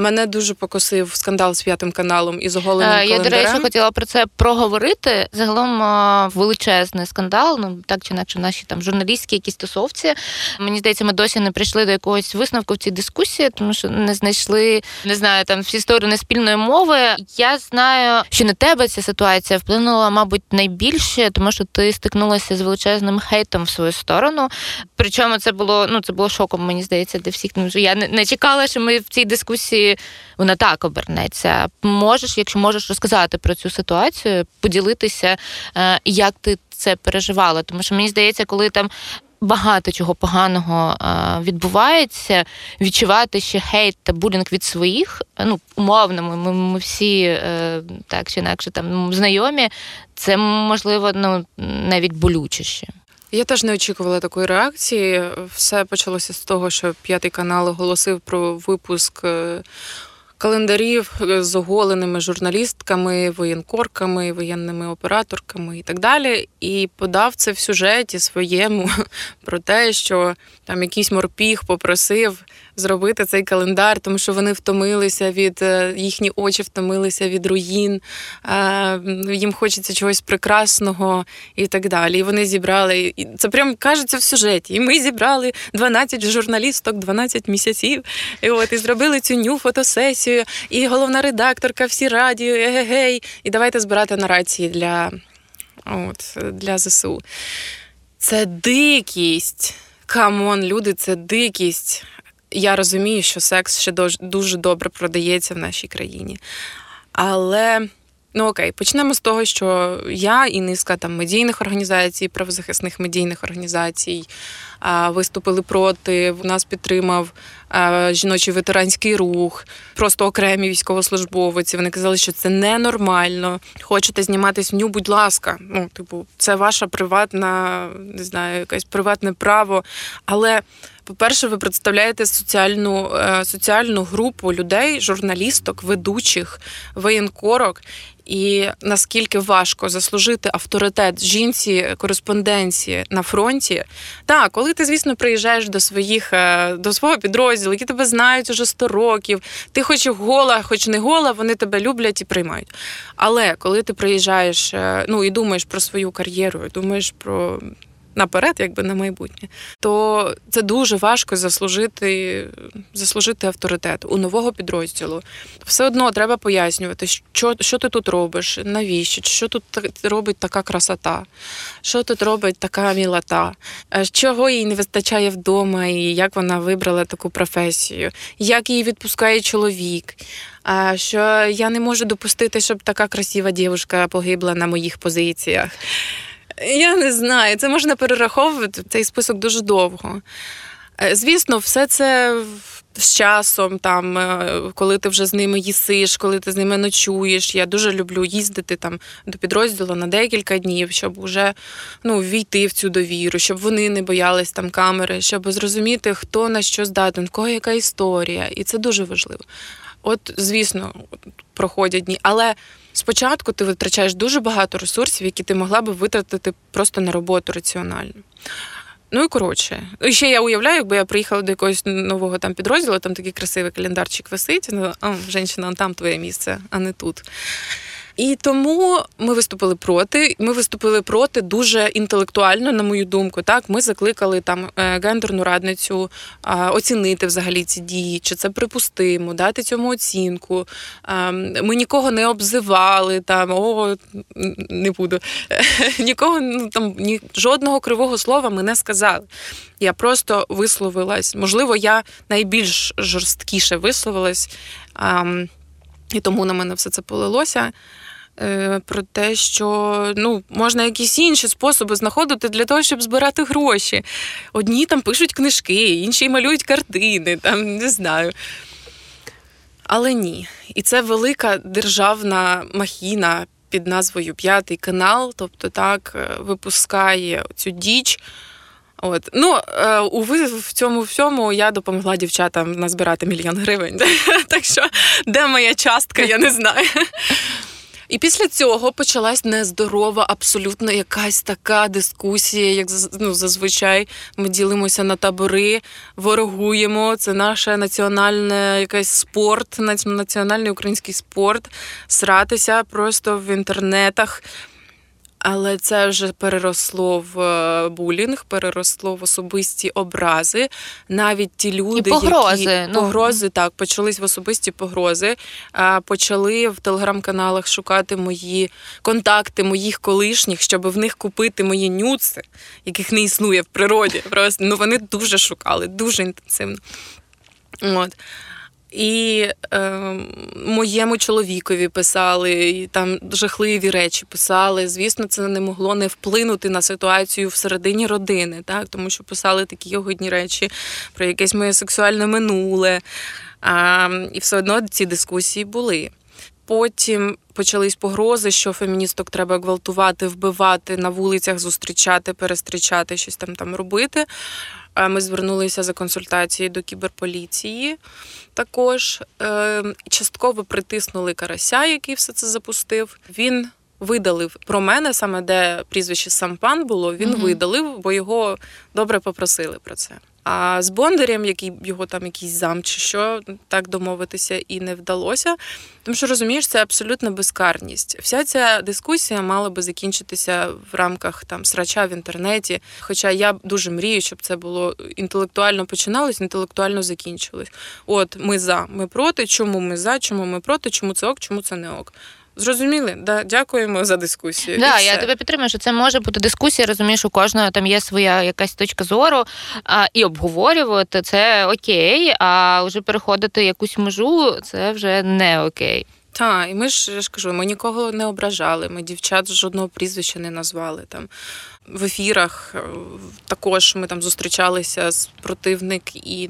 Speaker 3: Мене дуже покосив скандал з п'ятим каналом і з оголеним
Speaker 2: Е, Я, до речі, хотіла про це проговорити. Загалом е, величезний скандал. Ну так чи інакше, в нашій там журналістській якісь тусовці. Мені здається, ми досі не прийшли до якогось висновку в цій дискусії, тому що не знайшли, не знаю, там всі сторони спільної мови. Я знаю, що на тебе ця ситуація вплинула, мабуть, найбільше, тому що ти стикнулася з величезним хейтом в свою сторону. Причому це було ну це було шоком, мені здається, для всіх. Що я не, не чекала, що ми в цій дискусії вона так обернеться. Можеш, якщо можеш розказати про цю ситуацію, поділитися, е, як ти це переживала. Тому що мені здається, коли там. Багато чого поганого е, відбувається, відчувати ще хейт та булінг від своїх, е, ну умовно, ми, ми, всі так чи інакше там знайомі. Це можливо ну навіть болючіше.
Speaker 3: Я теж не очікувала такої реакції. Все почалося з того, що п'ятий канал оголосив про випуск е, календарів з оголеними журналістками, воєнкорками, воєнними операторками і так далі. І подав це в сюжеті своєму про те, що там якийсь морпіг попросив зробити цей календар, тому що вони втомилися від е, їхні очі втомилися від руїн, е, їм хочеться чогось прекрасного і так далі. І вони зібрали і це прям кажеться в сюжеті. І ми зібрали 12 журналісток, 12 місяців. І от і зробили цю ню фотосесію. І головна редакторка, всі радіо, егегей. І давайте збирати нарації для, от, для ЗСУ. Це дикість. Come on, люди, це дикість. Я розумію, що секс ще дуже добре продається в нашій країні. Але ну окей, почнемо з того, що я і низка там медійних організацій, правозахисних медійних організацій а, виступили проти. Нас підтримав а, жіночий ветеранський рух, просто окремі військовослужбовці. Вони казали, що це ненормально. Хочете зніматись в ню, будь ласка. Ну, типу, це ваша приватна, не знаю, якесь приватне право. Але по-перше, ви представляєте соціальну, е, соціальну групу людей, журналісток, ведучих, воєнкорок. І наскільки важко заслужити авторитет жінці кореспонденції на фронті. Так, коли ти, звісно, приїжджаєш до своїх е, до свого підрозділу, які тебе знають уже 100 років, ти хоч гола, хоч не гола, вони тебе люблять і приймають. Але коли ти приїжджаєш, е, ну і думаєш про свою кар'єру, думаєш про наперед, якби на майбутнє, то це дуже важко заслужити, заслужити авторитет у нового підрозділу. Все одно треба пояснювати, що, що ти тут робиш, навіщо, що тут робить така красота, що тут робить така мілота, е, чого їй не вистачає вдома, і як вона вибрала таку професію, як її відпускає чоловік. А що я не можу допустити, щоб така красива дівчинка погибла на моїх позиціях. Я не знаю, це можна перераховувати цей список дуже довго. Е, Звісно, все це з часом, там, е, коли ти вже з ними їсиш, коли ти з ними ночуєш. Я дуже люблю їздити там до підрозділу на декілька днів, щоб вже ну, війти в цю довіру, щоб вони не боялись там камери, щоб зрозуміти, хто на що здатен, в кого яка історія. І це дуже важливо. От, звісно, проходять дні. Але спочатку ти витрачаєш дуже багато ресурсів, які ти могла би витратити просто на роботу раціонально. Ну і коротше, і ще я уявляю, якби я приїхала до якогось нового там підрозділу, там такий красивий календарчик висить. Ну, а, он там твоє місце, а не тут. І тому ми виступили проти. Ми виступили проти дуже інтелектуально, на мою думку. Так, ми закликали там е, гендерну радницю оцінити взагалі ці дії, чи це припустимо, дати цьому оцінку. Ми нікого не обзивали там, о, не буду. Нікого ну, там ні жодного кривого слова ми не сказали. Я просто висловилась. Можливо, я найбільш жорсткіше висловилась. І тому на мене все це полилося. Е, Про те, що ну, можна якісь інші способи знаходити для того, щоб збирати гроші. Одні там пишуть книжки, інші малюють картини, там не знаю. Але ні. І це велика державна махіна під назвою П'ятий канал, тобто так е, випускає цю діч. От. Ну, е, уви, в цьому всьому я допомогла дівчатам назбирати мільйон гривень. Так що, де моя частка, я не знаю. І після цього почалась нездорова, абсолютно якась така дискусія, як ну, зазвичай ми ділимося на табори, ворогуємо. Це наше національне якийсь спорт, національний український спорт. Сратися просто в інтернетах. Але це вже переросло в е, булінг, переросло в особисті образи. Навіть ті люди,
Speaker 2: погрози,
Speaker 3: які
Speaker 2: ну.
Speaker 3: погрози так почались в особисті погрози. Почали в телеграм-каналах шукати мої контакти моїх колишніх, щоб в них купити мої нюци, яких не існує в природі. Просто ну вони дуже шукали, дуже інтенсивно. От. І е, моєму чоловікові писали, і там жахливі речі писали. Звісно, це не могло не вплинути на ситуацію всередині родини, так? тому що писали такі огидні речі про якесь моє сексуальне минуле. А, і все одно ці дискусії були. Потім почались погрози, що феміністок треба гвалтувати, вбивати на вулицях, зустрічати, перестрічати, щось там там робити. А Ми звернулися за консультацією до кіберполіції. Також Е, частково притиснули карася, який все це запустив. Він видалив про мене, саме де прізвище Сампан було. Він
Speaker 2: Мгм.
Speaker 3: видалив, бо його добре попросили про це. А з Бондарем, який його там якийсь зам чи що, так домовитися і не вдалося. Тому що розумієш, це абсолютна безкарність. Вся ця дискусія мала би закінчитися в рамках там срача в інтернеті. Хоча я дуже мрію, щоб це було інтелектуально починалось, інтелектуально закінчилось. От ми за, ми проти. Чому ми за, чому ми проти, чому це ок, чому це не ок. Зрозуміли? Да, дякуємо за дискусію.
Speaker 2: Да, я тебе підтримую, що це може бути дискусія. Розумієш, у кожного там є своя якась точка зору, а, і обговорювати це окей. А вже переходити якусь межу це вже не окей.
Speaker 3: Та, і ми ж я ж кажу, ми нікого не ображали, ми дівчат жодного прізвища не назвали там. В ефірах е, також ми там зустрічалися з противник і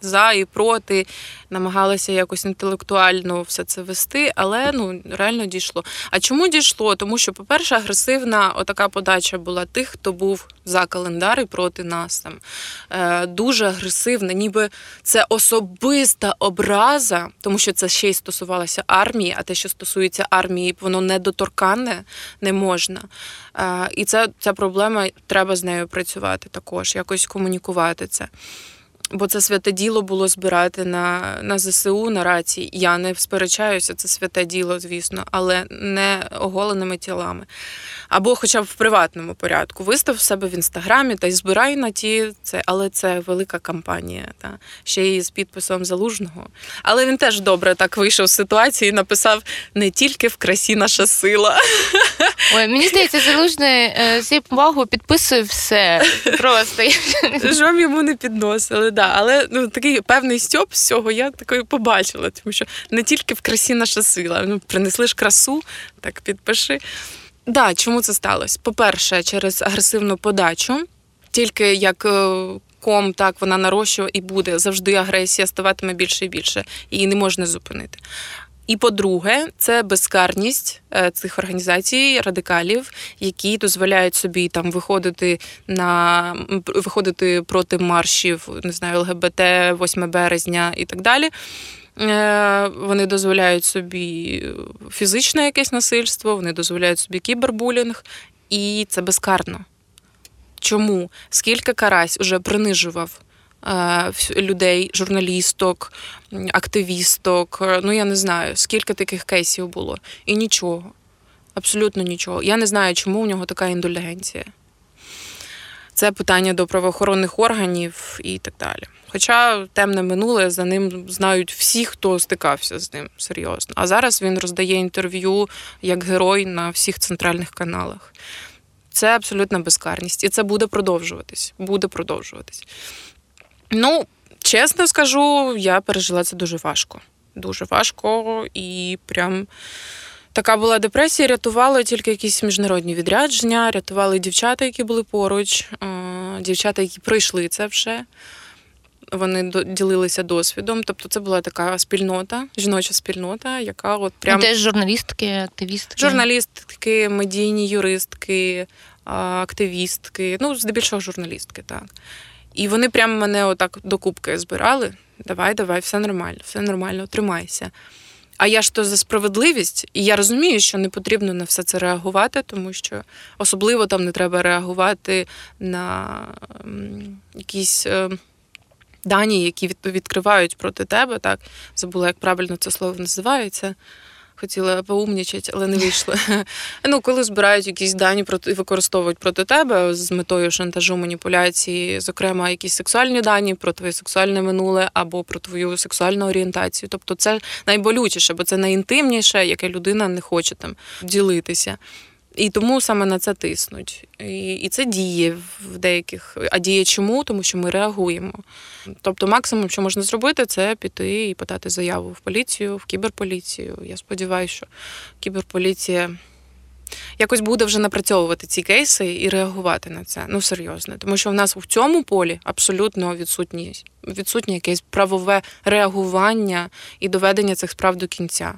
Speaker 3: за, і проти, намагалися якось інтелектуально все це вести, але ну реально дійшло. А чому дійшло? Тому що, по-перше, агресивна отака подача була тих, хто був за календар і проти нас там. Е, дуже агресивна, ніби це особиста образа, тому що це ще й стосувалося армії, а те, що стосується армії, воно недоторканне, не можна. Е, і це, ця проблема, треба з нею працювати також, якось комунікувати це. Бо це святе діло було збирати на, на ЗСУ на рації. Я не сперечаюся, це святе діло, звісно, але не оголеними тілами. Або хоча б в приватному порядку. Вистав в себе в інстаграмі та й збирай на ті це, але це велика кампанія, та ще й з підписом залужного. Але він теж добре так вийшов з ситуації і написав: не тільки в красі наша сила.
Speaker 2: Ой, мені здається, залужний е, зі повагу підписує все. Просто
Speaker 3: Що б йому не підносили, да. Але ну такий певний стьоп з цього я такою побачила, тому що не тільки в красі наша сила. Ну, принесли ж красу, так підпиши. Да, чому це сталося? По-перше, через агресивну подачу, тільки як е, ком, так вона нарощує і буде завжди агресія ставатиме більше і більше, її не можна зупинити. І по-друге, це безкарність е, цих організацій радикалів, які дозволяють собі там виходити на виходити проти маршів, не знаю, ЛГБТ, 8 березня і так далі. Е, Вони дозволяють собі фізичне якесь насильство, вони дозволяють собі кібербулінг, і це безкарно. Чому? Скільки карась уже принижував людей, журналісток, активісток. е, Ну я не знаю, скільки таких кейсів було. І нічого. Абсолютно нічого. Я не знаю, чому у нього така індулігенція. Це питання до правоохоронних органів і так далі. Хоча темне минуле за ним знають всі, хто стикався з ним серйозно. А зараз він роздає інтерв'ю як герой на всіх центральних каналах. Це абсолютна безкарність, і це буде продовжуватись. Буде продовжуватись. Ну, чесно скажу, я пережила це дуже важко. Дуже важко і прям. Така була депресія, рятували тільки якісь міжнародні відрядження, рятували дівчата, які були поруч, дівчата, які пройшли це вже. Вони ділилися досвідом. Тобто, це була така спільнота, жіноча спільнота, яка от прям
Speaker 2: теж журналістки, активістки.
Speaker 3: журналістки, медійні юристки, активістки, ну, здебільшого журналістки, так. І вони прямо мене отак докупки збирали. Давай, давай, все нормально, все нормально, тримайся. А я ж то за справедливість, і я розумію, що не потрібно на все це реагувати, тому що особливо там не треба реагувати на якісь е, дані, які відкривають проти тебе. Так забула, як правильно це слово називається. Хотіла поумнічати, але не вийшло. Ну, коли збирають якісь дані проти використовують проти тебе з метою шантажу, маніпуляції, зокрема, якісь сексуальні дані про твоє сексуальне минуле або про твою сексуальну орієнтацію. Тобто, це найболючіше, бо це найінтимніше, яке людина не хоче там ділитися. І тому саме на це тиснуть. І, і це діє в деяких. А діє чому? Тому що ми реагуємо. Тобто, максимум, що можна зробити, це піти і подати заяву в поліцію, в кіберполіцію. Я сподіваюся, що кіберполіція якось буде вже напрацьовувати ці кейси і реагувати на це. Ну серйозно, тому що в нас в цьому полі абсолютно відсутні відсутнє якесь правове реагування і доведення цих справ до кінця.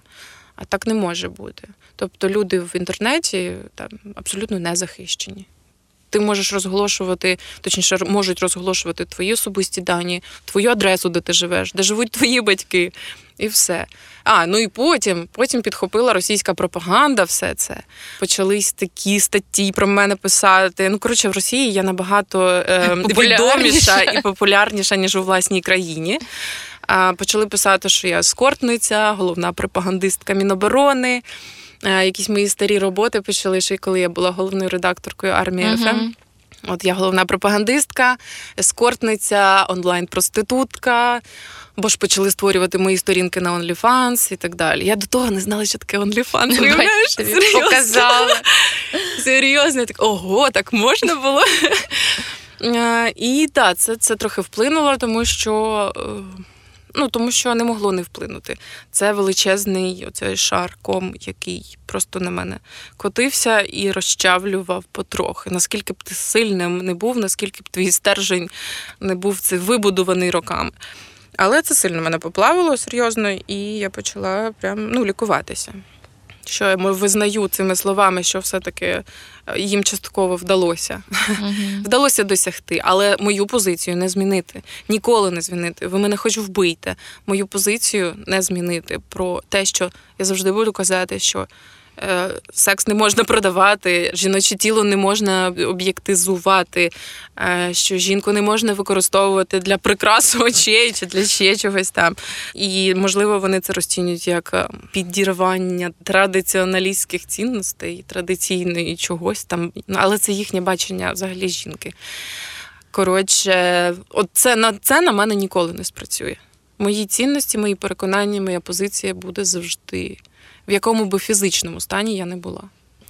Speaker 3: А так не може бути. Тобто люди в інтернеті там абсолютно не захищені. Ти можеш розголошувати, точніше, можуть розголошувати твої особисті дані, твою адресу, де ти живеш, де живуть твої батьки, і все. А ну і потім, потім підхопила російська пропаганда, все це. Почались такі статті про мене писати. Ну коротше, в Росії я набагато е, відоміша і популярніша ніж у власній країні. Почали писати, що я ескортниця, головна пропагандистка Міноборони. Якісь мої старі роботи почали ще коли я була головною редакторкою армії ФМ. Ем. От я головна пропагандистка, ескортниця, онлайн-проститутка. Бо ж почали створювати мої сторінки на OnlyFans і так далі. Я до того не знала, що таке OnlyFans.
Speaker 2: Серйозно? Показала.
Speaker 3: Серйозно, я так ого, так можна було. І так, це, це трохи вплинуло, тому що. Ну, тому що не могло не вплинути. Це величезний оцей шар ком, який просто на мене котився і розчавлював потрохи. Наскільки б ти сильним не був, наскільки б твій стержень не був це вибудований роками. Але це сильно мене поплавило серйозно, і я почала прям ну, лікуватися що я визнаю цими словами, що все-таки е, їм частково вдалося. uh Вдалося досягти, але мою позицію не змінити. Ніколи не змінити. Ви мене хоч вбийте. Мою позицію не змінити про те, що я завжди буду казати, що секс не можна продавати, жіноче тіло не можна об'єктизувати, е, що жінку не можна використовувати для прикрасу очей чи для ще чогось там. І можливо вони це розцінюють як е, підірвання традиціоналістських цінностей, традиційної чогось там, але це їхнє бачення взагалі жінки. Коротше, от це на це на мене ніколи не спрацює. Мої цінності, мої переконання, моя позиція буде завжди в якому би фізичному стані я не була.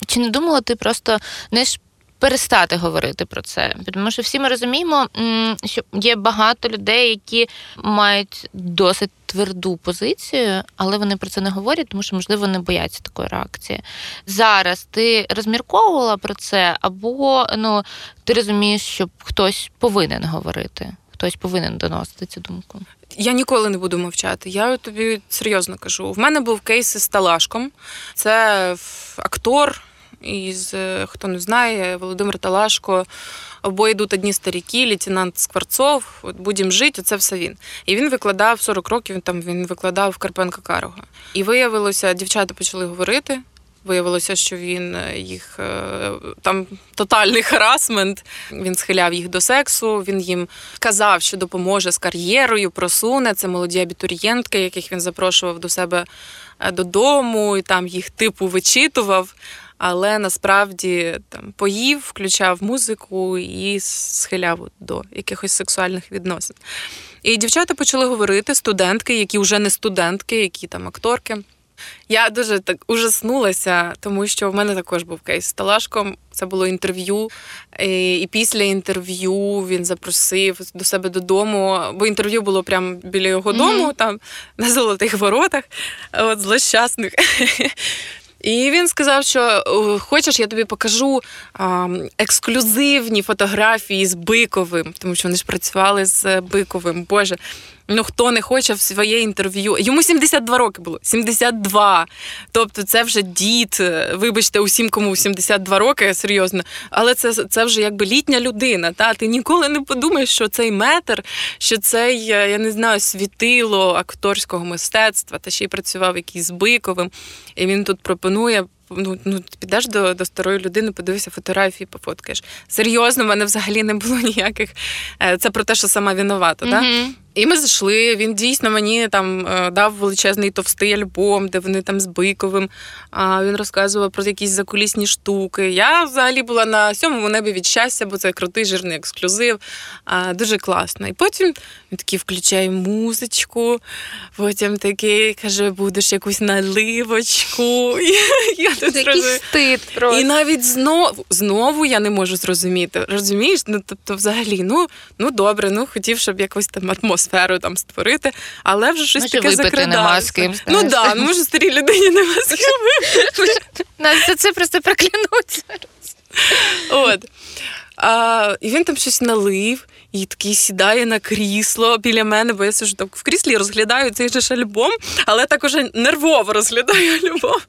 Speaker 2: Чи не думала ти просто не ж перестати говорити про це? Тому що всі ми розуміємо, що є багато людей, які мають досить тверду позицію, але вони про це не говорять, тому що, можливо, не бояться такої реакції. Зараз ти розмірковувала про це, або ну ти розумієш, що хтось повинен говорити, хтось повинен доносити цю думку.
Speaker 3: Я ніколи не буду мовчати. Я тобі серйозно кажу. В мене був кейс із Талашком. Це актор із хто не знає, Володимир Талашко. Обоє йдуть одні старіки, лейтенант Скворцов, от будім жити, це все він. І він викладав 40 років. Там він викладав Карпенка Карого. І виявилося, дівчата почали говорити. Виявилося, що він е, їх е, там тотальний харасмент. Він схиляв їх до сексу. Він їм казав, що допоможе з кар'єрою, просуне це молоді абітурієнтки, яких він запрошував до себе е, додому, і там їх типу вичитував. Але насправді там поїв, включав музику і схиляв до якихось сексуальних відносин. І дівчата почали говорити студентки, які вже не студентки, які там акторки. Я дуже так ужаснулася, тому що в мене також був кейс з Талашком. Це було інтерв'ю, і після інтерв'ю він запросив до себе додому, бо інтерв'ю було прямо біля його дому, mm-hmm. там на золотих воротах, от злощасних. І він сказав, що хочеш, я тобі покажу а, ексклюзивні фотографії з Биковим, тому що вони ж працювали з Биковим. Боже. Ну хто не хоче в своє інтерв'ю? Йому 72 роки було. 72. Тобто, це вже дід. е, Вибачте, усім, кому 72 роки, серйозно. Але це, це вже якби літня людина. Та ти ніколи не подумаєш, що цей метр, що цей, е, я не знаю, світило акторського мистецтва, та ще й працював якийсь з Биковим. І він тут пропонує. Ну, ну ти підеш до, до старої людини, подивися фотографії, пофоткаєш. Серйозно, в мене взагалі не було ніяких. е, Це про те, що сама винувата. Да?
Speaker 2: Мгм.
Speaker 3: І ми зайшли. Він дійсно мені там е, дав величезний товстий альбом, де вони там з Биковим. А він розказував про якісь закулісні штуки. Я взагалі була на сьомому небі від щастя, бо це крутий жирний ексклюзив. А, дуже класно. І потім він такий включає музичку, потім такий каже: будеш якусь наливочку. Я тут
Speaker 2: просто.
Speaker 3: І навіть знову знову я не можу зрозуміти. Розумієш? Ну тобто, взагалі, ну ну добре, ну хотів, щоб якусь там атмосферу там створити, але вже щось
Speaker 2: Може,
Speaker 3: таке
Speaker 2: випити з ким,
Speaker 3: Ну да, ну може старій людині нема з ким.
Speaker 2: Нас це просто проклянуть.
Speaker 3: От. А, і він там щось налив, і такий сідає на крісло біля мене, бо я сижу так в кріслі і розглядаю цей же ж альбом, але так уже нервово розглядаю альбом.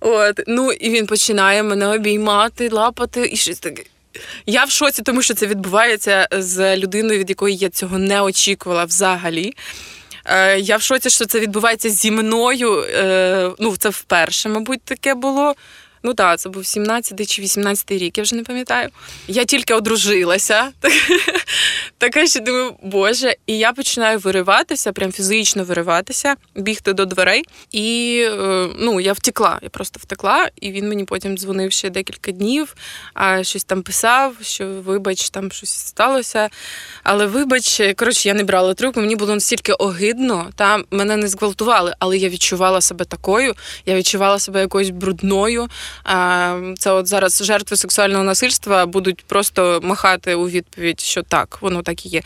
Speaker 3: От. Ну, і він починає мене обіймати, лапати і щось таке. Я в шоці, тому що це відбувається з людиною, від якої я цього не очікувала взагалі. Е, Я в шоці, що це відбувається зі мною. Е, Ну, це вперше, мабуть, таке було. Ну так, це був 17 чи 18 рік, я вже не пам'ятаю. Я тільки одружилася. Така що думаю, боже, і я починаю вириватися, прям фізично вириватися, бігти до дверей. І е, ну, я втекла, я просто втекла, і він мені потім дзвонив ще декілька днів, а щось там писав, що вибач, там щось сталося. Але вибач, коротше, я не брала трубку, мені було настільки огидно, та мене не зґвалтували, але я відчувала себе такою, я відчувала себе якоюсь брудною. Це от зараз жертви сексуального насильства будуть просто махати у відповідь, що так, воно так і є.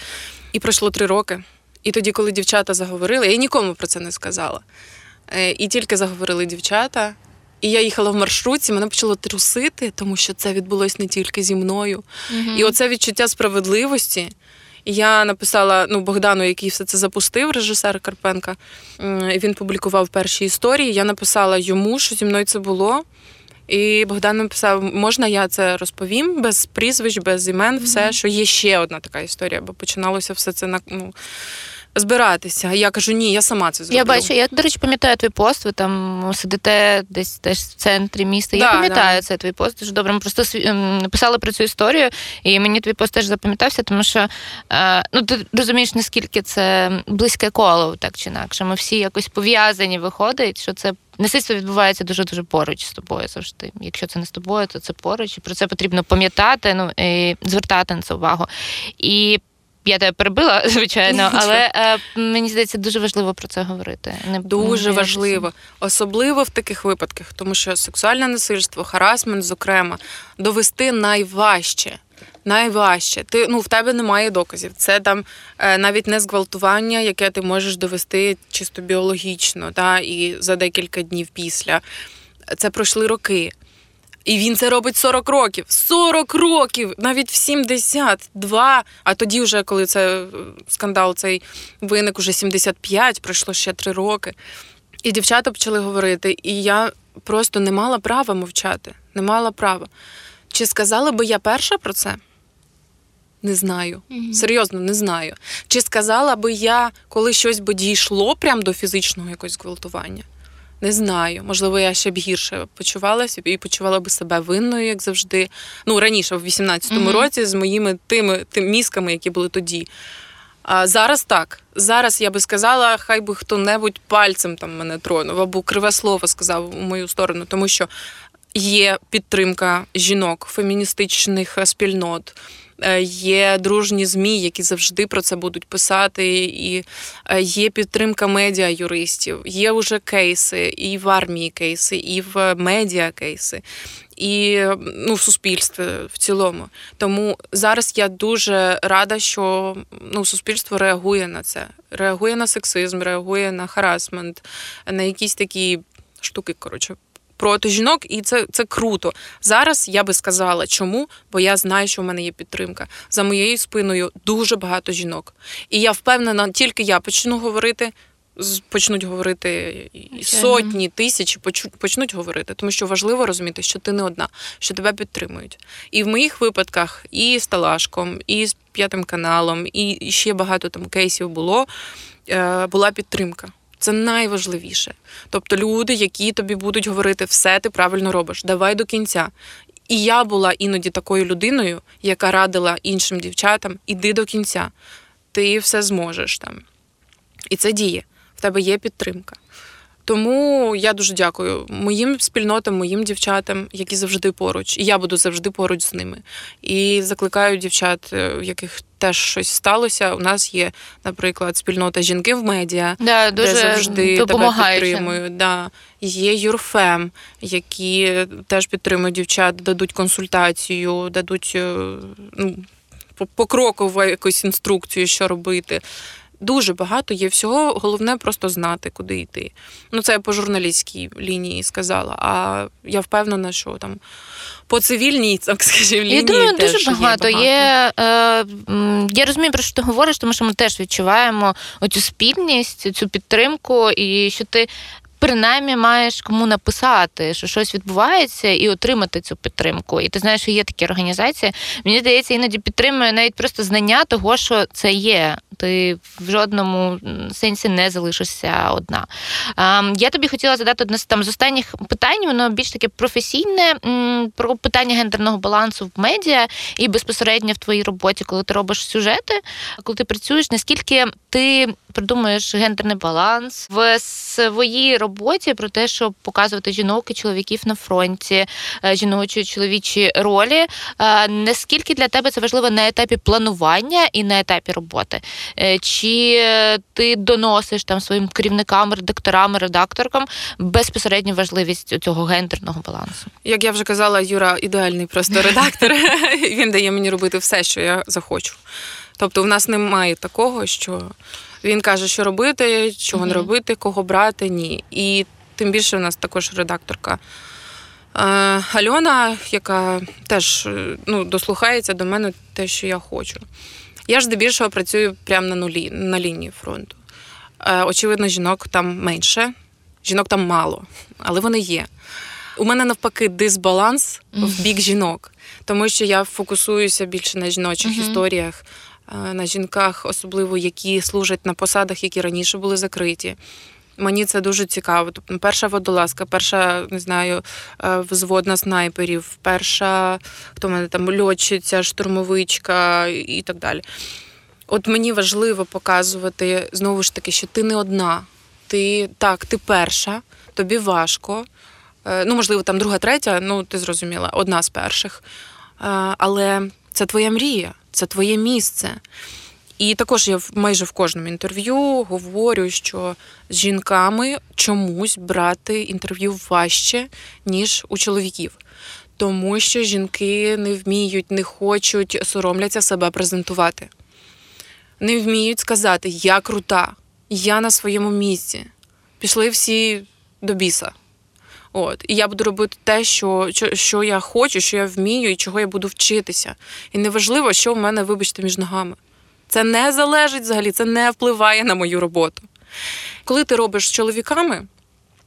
Speaker 3: І пройшло три роки. І тоді, коли дівчата заговорили, я нікому про це не сказала. Е, І тільки заговорили дівчата. І я їхала в маршрутці, мене почало трусити, тому що це відбулось не тільки зі мною. І оце відчуття справедливості. Я написала ну, Богдану, який все це запустив, режисер Карпенка. Він публікував перші історії. Я написала йому, що зі мною це було. І Богдан написав: можна я це розповім без прізвищ, без імен, все, що є ще одна така історія, бо починалося все це на ну, збиратися. Я кажу, ні, я сама це зроблю.
Speaker 2: Я бачу, я, до речі, пам'ятаю твій пост, ви там сидите десь теж в центрі міста. Я пам'ятаю
Speaker 3: да.
Speaker 2: цей твій пост. Дуже добре. Ми просто ем, про цю історію, і мені твій пост теж запам'ятався, тому що е, ну ти розумієш, наскільки це близьке коло, так чи інакше. Ми всі якось пов'язані виходить, що це. Насильство відбувається дуже дуже поруч з тобою завжди. Якщо це не з тобою, то це поруч. І про це потрібно пам'ятати, ну і звертати на це увагу. І я тебе перебила, звичайно, але е, мені здається, дуже важливо про це говорити. Не
Speaker 3: Дуже
Speaker 2: не
Speaker 3: важливо, особливо в таких випадках, тому що сексуальне насильство, харасмент, зокрема, довести найважче. Найважче. Ти ну в тебе немає доказів. Це там е, навіть не зґвалтування, яке ти можеш довести чисто біологічно, та і за декілька днів після. Це пройшли роки. І він це робить 40 років. 40 років, навіть в 72. А тоді, вже коли це е, скандал цей виник, уже 75, пройшло ще 3 роки. І дівчата почали говорити, і я просто не мала права мовчати. Не мала права. Чи сказала би я перша про це? Не знаю. Серйозно, не знаю. Чи сказала би я, коли щось би дійшло прямо до фізичного якогось гвалтування? Не знаю. Можливо, я ще б гірше почувалася і почувала би себе винною, як завжди. Ну, раніше, в 18-му
Speaker 2: Мгм.
Speaker 3: році, з моїми тими, тими мізками, які були тоді. А зараз так. Зараз я би сказала, хай би хто-небудь пальцем там мене тронув або криве слово сказав у мою сторону, тому що є підтримка жінок, феміністичних спільнот. Е, Є дружні змі, які завжди про це будуть писати, і е, є підтримка медіа юристів. Є вже кейси і в армії кейси, і в медіа кейси, і ну, в суспільстві в цілому. Тому зараз я дуже рада, що ну, суспільство реагує на це, реагує на сексизм, реагує на харасмент, на якісь такі штуки, коротше. Проти жінок, і це, це круто. Зараз я би сказала, чому? Бо я знаю, що в мене є підтримка. За моєю спиною дуже багато жінок. І я впевнена, тільки я почну говорити. Почнуть говорити сотні, тисячі почнуть говорити, тому що важливо розуміти, що ти не одна, що тебе підтримують. І в моїх випадках, і з Талашком, і з п'ятим каналом, і ще багато там кейсів було. е, Була підтримка. Це найважливіше. Тобто люди, які тобі будуть говорити, все ти правильно робиш, давай до кінця. І я була іноді такою людиною, яка радила іншим дівчатам, іди до кінця, ти все зможеш там. І це діє. В тебе є підтримка. Тому я дуже дякую моїм спільнотам, моїм дівчатам, які завжди поруч, і я буду завжди поруч з ними. І закликаю дівчат, е, в яких теж щось сталося. У нас є, наприклад, спільнота жінки в медіа,
Speaker 2: Да, дуже
Speaker 3: де завжди тебе підтримують. Да. Є Юрфем, які теж підтримують дівчат, дадуть консультацію, дадуть е, ну, покрокову якусь інструкцію, що робити. Дуже багато є всього, головне просто знати, куди йти. Ну, це я по журналістській лінії сказала. А я впевнена, що там по цивільній, так скажімо, лінії.
Speaker 2: Я думаю,
Speaker 3: теж
Speaker 2: дуже багато
Speaker 3: Є,
Speaker 2: є. Е, я розумію, про що ти говориш, тому що ми теж відчуваємо оцю спільність, цю підтримку, і що ти. Принаймні маєш кому написати, що щось відбувається, і отримати цю підтримку. І ти знаєш, що є такі організації. Мені здається, іноді підтримує навіть просто знання того, що це є. Ти в жодному сенсі не залишишся одна. Я тобі хотіла задати одне з там з останніх питань. Воно більш таке професійне про питання гендерного балансу в медіа і безпосередньо в твоїй роботі, коли ти робиш сюжети, коли ти працюєш, наскільки ти придумуєш гендерний баланс в своїй роботі про те, щоб показувати жінок і чоловіків на фронті, е, жіночі чоловічі ролі. Е, Наскільки для тебе це важливо на етапі планування і на етапі роботи? Е, Чи ти доносиш там своїм керівникам, редакторам, редакторкам безпосередньо важливість цього гендерного балансу?
Speaker 3: Як я вже казала, Юра ідеальний просто редактор. Він дає мені робити все, що я захочу. Тобто, в нас немає такого, що він каже, що робити, чого не робити, кого брати, ні. І тим більше в нас також редакторка. е, Альона, яка теж е, ну, дослухається до мене те, що я хочу. Я ж здебільшого працюю прямо на нулі, на лінії фронту. Е, Очевидно, жінок там менше, жінок там мало, але вони є. У мене навпаки дисбаланс в бік жінок, тому що я фокусуюся більше на жіночих
Speaker 2: Мгм.
Speaker 3: історіях, на жінках, особливо які служать на посадах, які раніше були закриті. Мені це дуже цікаво. Тобто, перша водолазка, перша, не знаю, е, взводна снайперів, перша хто мене там льотчиця, штурмовичка і так далі. От мені важливо показувати знову ж таки, що ти не одна. Ти так, ти перша, тобі важко. Е, Ну, можливо, там друга, третя, ну ти зрозуміла, одна з перших. Е, Але це твоя мрія, це твоє місце. І також я майже в кожному інтерв'ю говорю, що з жінками чомусь брати інтерв'ю важче, ніж у чоловіків. Тому що жінки не вміють, не хочуть, соромляться себе презентувати. Не вміють сказати, я крута, я на своєму місці. Пішли всі до біса. От, і я буду робити те, що, що, що я хочу, що я вмію і чого я буду вчитися. І неважливо, що в мене, вибачте, між ногами. Це не залежить взагалі, це не впливає на мою роботу. Коли ти робиш з чоловіками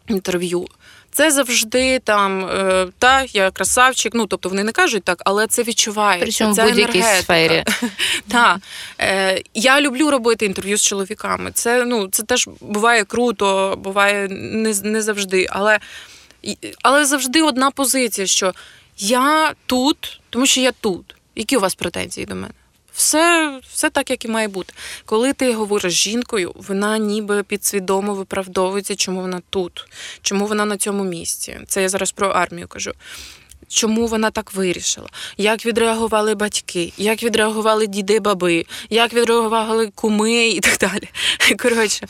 Speaker 3: інтерв'ю, це завжди там е, та я красавчик. Ну тобто вони не кажуть так, але це відчувається.
Speaker 2: Причому в
Speaker 3: це
Speaker 2: будь-якій сфері.
Speaker 3: Так. Е, я люблю робити інтерв'ю з чоловіками. Це, ну, це теж буває круто, буває не, не завжди. Але, але завжди одна позиція, що я тут, тому що я тут. Які у вас претензії до мене? Все, все так, як і має бути. Коли ти говориш з жінкою, вона ніби підсвідомо виправдовується, чому вона тут, чому вона на цьому місці. Це я зараз про армію кажу. Чому вона так вирішила? Як відреагували батьки, як відреагували діди, баби, як відреагували куми і так далі. Коротше,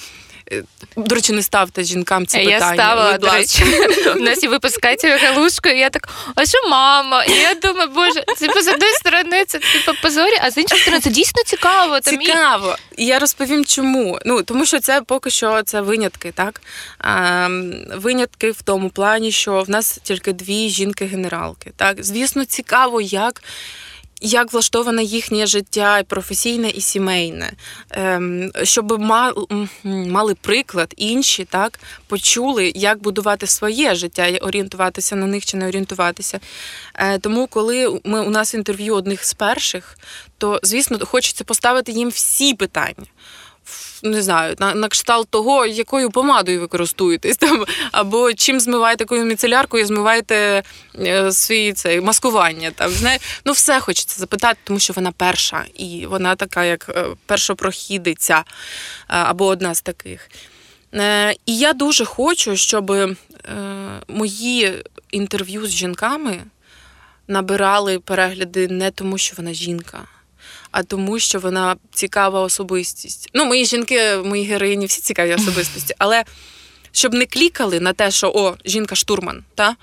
Speaker 3: До речі, не ставте жінкам ці питання.
Speaker 2: Я ставила, до речі. У нас є випуск Каті Галушко, і я так, а що мама? І я думаю, боже, типу, з одної сторони це типу позорі, а з іншої сторони це дійсно цікаво. Там
Speaker 3: Цікаво. І я розповім, чому. Ну тому що це поки що це винятки, так ем, винятки в тому плані, що в нас тільки дві жінки-генералки. Так, звісно, цікаво, як. Як влаштоване їхнє життя і професійне і сімейне, ем, щоб ма- мали приклад інші, так почули, як будувати своє життя і орієнтуватися на них чи не орієнтуватися. Е, тому, коли ми у нас інтерв'ю одних з перших, то звісно хочеться поставити їм всі питання. Ф- Не знаю, на, на кшталт того, якою помадою ви користуєтесь, там, або чим змиваєте якою міцеляркою, змиваєте е, свої це, маскування. Там, знає, ну, все хочеться запитати, тому що вона перша, і вона така, як е, першопрохідиця, е, або одна з таких. Е, і я дуже хочу, щоб е, мої інтерв'ю з жінками набирали перегляди не тому, що вона жінка, а тому, що вона цікава особистість. Ну, мої жінки, мої героїні, всі цікаві особистості, але щоб не клікали на те, що о, жінка штурман, та?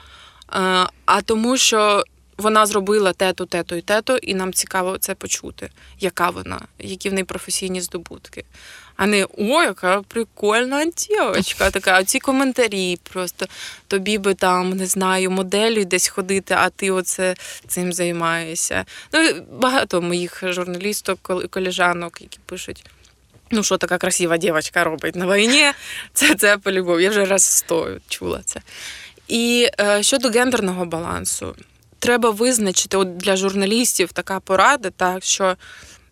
Speaker 3: А, а тому, що вона зробила те-то, те-то і те-то, і нам цікаво це почути, яка вона, які в неї професійні здобутки. А не о, яка прикольна дівчинка, така. А ці коментарі просто тобі би там, не знаю, моделю десь ходити, а ти оце цим займаєшся. Ну, багато моїх журналісток, колежанок, які пишуть. Ну, що така красива дівчинка робить на війні, це, це по-любому. Я вже раз сто чула це. І е, щодо гендерного балансу, треба визначити от для журналістів така порада, так що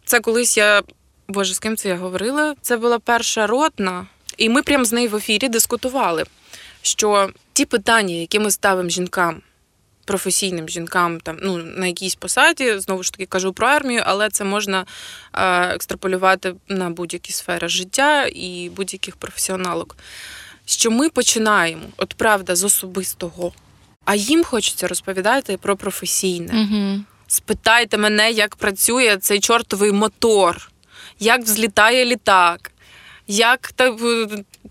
Speaker 3: це колись я. Боже, з ким це я говорила? Це була перша ротна, і ми прямо з нею в ефірі дискутували, що ті питання, які ми ставимо жінкам, професійним жінкам, там ну на якійсь посаді, знову ж таки кажу про армію, але це можна е, екстраполювати на будь-які сфери життя і будь-яких професіоналок. Що ми починаємо, от правда, з особистого, а їм хочеться розповідати про професійне.
Speaker 2: Мгм.
Speaker 3: Спитайте мене, як працює цей чортовий мотор, як взлітає літак, як та,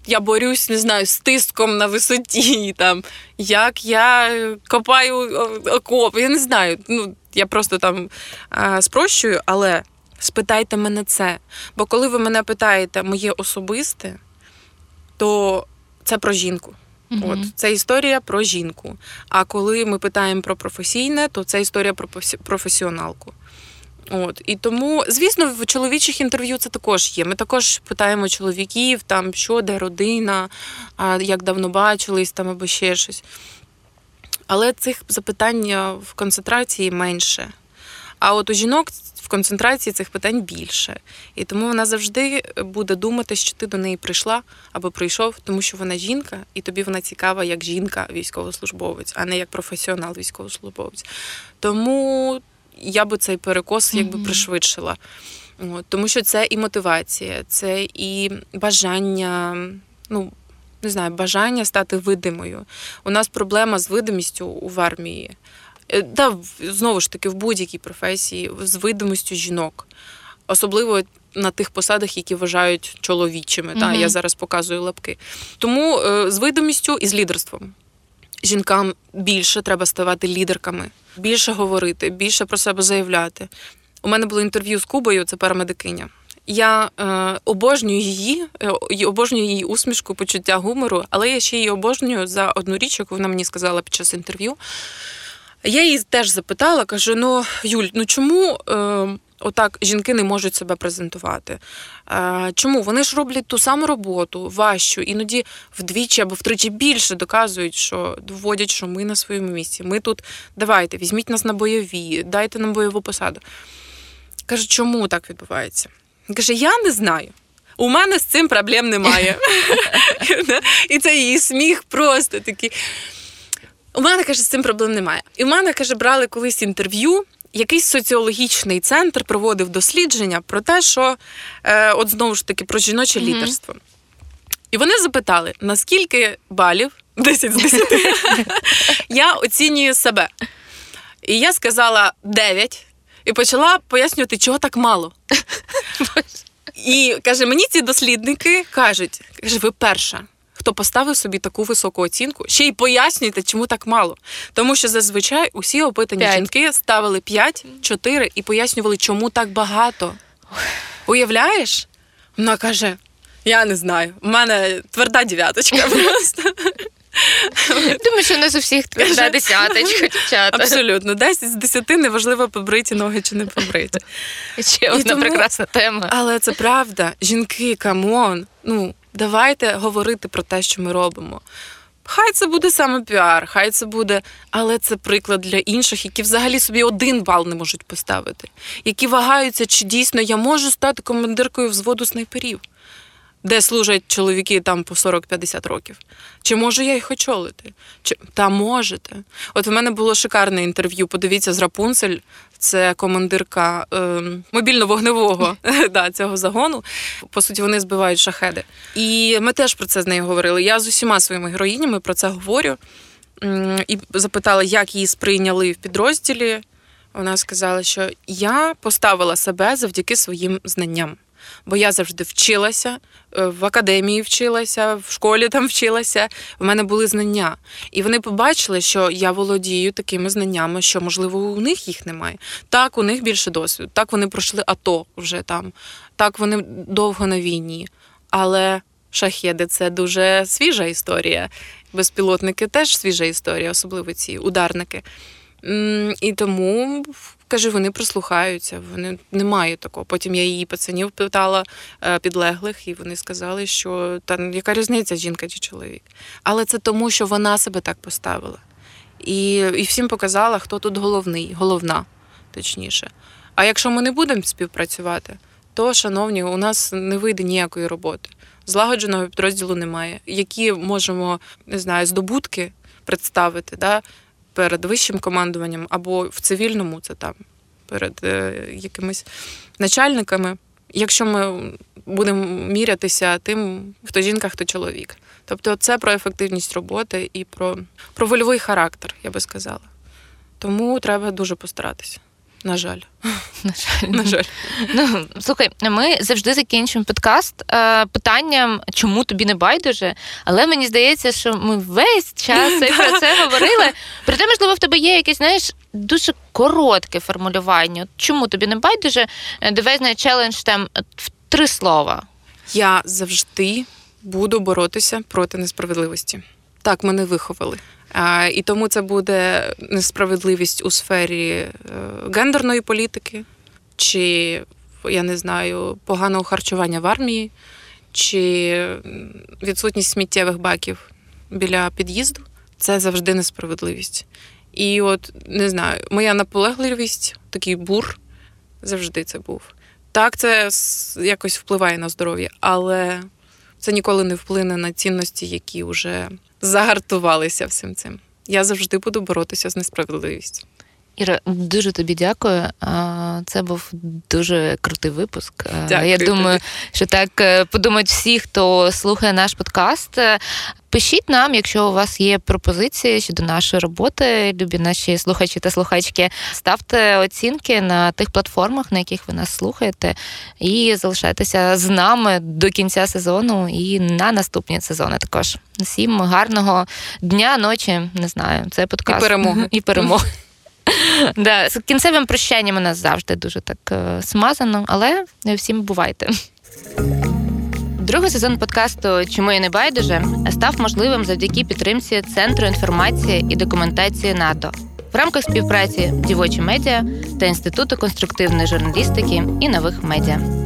Speaker 3: я борюсь, не знаю, з тиском на висоті, там, як я копаю о- окоп. Я не знаю. Ну, я просто там а, спрощую, але спитайте мене це. Бо коли ви мене питаєте моє особисте, то це про жінку.
Speaker 2: Мгм.
Speaker 3: От це історія про жінку. А коли ми питаємо про професійне, то це історія про професіоналку. От і тому, звісно, в чоловічих інтерв'ю це також є. Ми також питаємо чоловіків, там що, де родина, а як давно бачились, там або ще щось. Але цих запитань е, в концентрації менше. А от у жінок в концентрації цих питань більше. І тому вона завжди буде думати, що ти до неї прийшла або прийшов, тому що вона жінка, і тобі вона цікава як жінка, військовослужбовець, а не як професіонал військовослужбовець. Тому я би цей перекос якби пришвидшила. От, тому що це і мотивація, це і бажання, ну не знаю, бажання стати видимою. У нас проблема з видимістю в армії. Е, Та знову ж таки в будь-якій професії з видимістю жінок, особливо на тих посадах, які вважають чоловічими. Та я зараз показую лапки. Тому е, з видимістю і з лідерством. Жінкам більше треба ставати лідерками, більше говорити, більше про себе заявляти. У мене було інтерв'ю з Кубою, це парамедикиня. Я е, обожнюю її, е, обожнюю її усмішку, почуття гумору, але я ще її обожнюю за одну річ, яку вона мені сказала під час інтерв'ю. Я її теж запитала, кажу: ну, Юль, ну чому е, отак жінки не можуть себе презентувати? Е, чому? Вони ж роблять ту саму роботу, важчу, іноді вдвічі або втричі більше доказують, що доводять, що ми на своєму місці. Ми тут давайте, візьміть нас на бойові, дайте нам бойову посаду. Каже, чому так відбувається? Він Каже, я не знаю. У мене з цим проблем немає. І це її сміх просто такий. У мене каже, з цим проблем немає. І в мене каже, брали колись інтерв'ю. Якийсь соціологічний центр проводив дослідження про те, що е, от знову ж таки про жіноче
Speaker 2: Мгм.
Speaker 3: лідерство. І вони запитали, наскільки балів 10 з 10 я оцінюю себе. І я сказала 9 і почала пояснювати, чого так мало. І каже, мені ці дослідники кажуть, каже, ви перша. Хто поставив собі таку високу оцінку, ще й пояснюйте, чому так мало. Тому що зазвичай усі опитані
Speaker 2: П'ять.
Speaker 3: жінки ставили 5, 4 і пояснювали, чому так багато. Уявляєш? Вона каже: я не знаю, у мене тверда дев'яточка просто.
Speaker 2: Думаю, що у нас у всіх тверда десяточка, дівчата.
Speaker 3: Абсолютно. 10 з 10 неважливо побриті ноги чи не побриті.
Speaker 2: Ще одна
Speaker 3: тому-
Speaker 2: прекрасна тема.
Speaker 3: Але це правда. Жінки, come on. Ну, давайте говорити про те, що ми робимо. Хай це буде саме піар, хай це буде, але це приклад для інших, які взагалі собі один бал не можуть поставити, які вагаються, чи дійсно я можу стати командиркою взводу снайперів, де служать чоловіки там по 40-50 років. Чи можу я їх очолити? Чи та можете? От в мене було шикарне інтерв'ю. Подивіться з Рапунцель. Це командирка е, мобільно-вогневого да, цього загону. По суті, вони збивають шахеди. І ми теж про це з нею говорили. Я з усіма своїми героїнями про це говорю. І запитала, як її сприйняли в підрозділі. Вона сказала, що я поставила себе завдяки своїм знанням. Бо я завжди вчилася, е, в академії вчилася, в школі там вчилася. В мене були знання. І вони побачили, що я володію такими знаннями, що, можливо, у них їх немає. Так, у них більше досвіду. Так, вони пройшли АТО вже там. Так, вони довго на війні. Але шахеди це дуже свіжа історія. Безпілотники теж свіжа історія, особливо ці ударники. І тому каже, вони прислухаються, вони не мають такого. Потім я її пацанів питала е, підлеглих, і вони сказали, що та ну, яка різниця, жінка чи чоловік. Але це тому, що вона себе так поставила. І, і всім показала, хто тут головний, головна, точніше. А якщо ми не будемо співпрацювати, то, шановні, у нас не вийде ніякої роботи. Злагодженого підрозділу немає. Які можемо, не знаю, здобутки представити да, перед вищим командуванням або в цивільному, це там перед е, якимись начальниками, якщо ми будемо мірятися тим, хто жінка, хто чоловік. Тобто це про ефективність роботи і про, про вольовий характер, я би сказала. Тому треба дуже постаратися. На жаль.
Speaker 2: На жаль.
Speaker 3: На жаль.
Speaker 2: Ну, слухай, ми завжди закінчуємо подкаст е, питанням, чому тобі не байдуже. Але мені здається, що ми весь час про це говорили. Проте, можливо, в тебе є якесь, знаєш, дуже коротке формулювання. Чому тобі не байдуже? Е, Давай знає челендж там в три слова.
Speaker 3: Я завжди буду боротися проти несправедливості. Так мене виховали. І тому це буде несправедливість у сфері е, гендерної політики, чи я не знаю, поганого харчування в армії, чи відсутність сміттєвих баків біля під'їзду. Це завжди несправедливість. І от не знаю, моя наполегливість, такий бур, завжди це був. Так, це якось впливає на здоров'я, але це ніколи не вплине на цінності, які вже загартувалися всім цим. Я завжди буду боротися з несправедливістю.
Speaker 2: Іра, дуже тобі дякую. Це був дуже крутий випуск.
Speaker 3: Дякую
Speaker 2: Я думаю, що так е, подумають всі, хто слухає наш подкаст. Е, Пишіть нам, якщо у вас є пропозиції щодо нашої роботи, любі наші слухачі та слухачки. Ставте оцінки на тих платформах, на яких ви нас слухаєте, і залишайтеся з нами до кінця сезону і на наступні сезони також. Всім гарного дня, ночі, не знаю. Це подкаст
Speaker 3: І перемоги.
Speaker 2: І перемоги. Да, з кінцевим прощанням у нас завжди дуже так е, смазано, але всім бувайте. Другий сезон подкасту Чому я не байдуже став можливим завдяки підтримці Центру інформації і документації НАТО в рамках співпраці Дівочі медіа та Інституту конструктивної журналістики і нових медіа.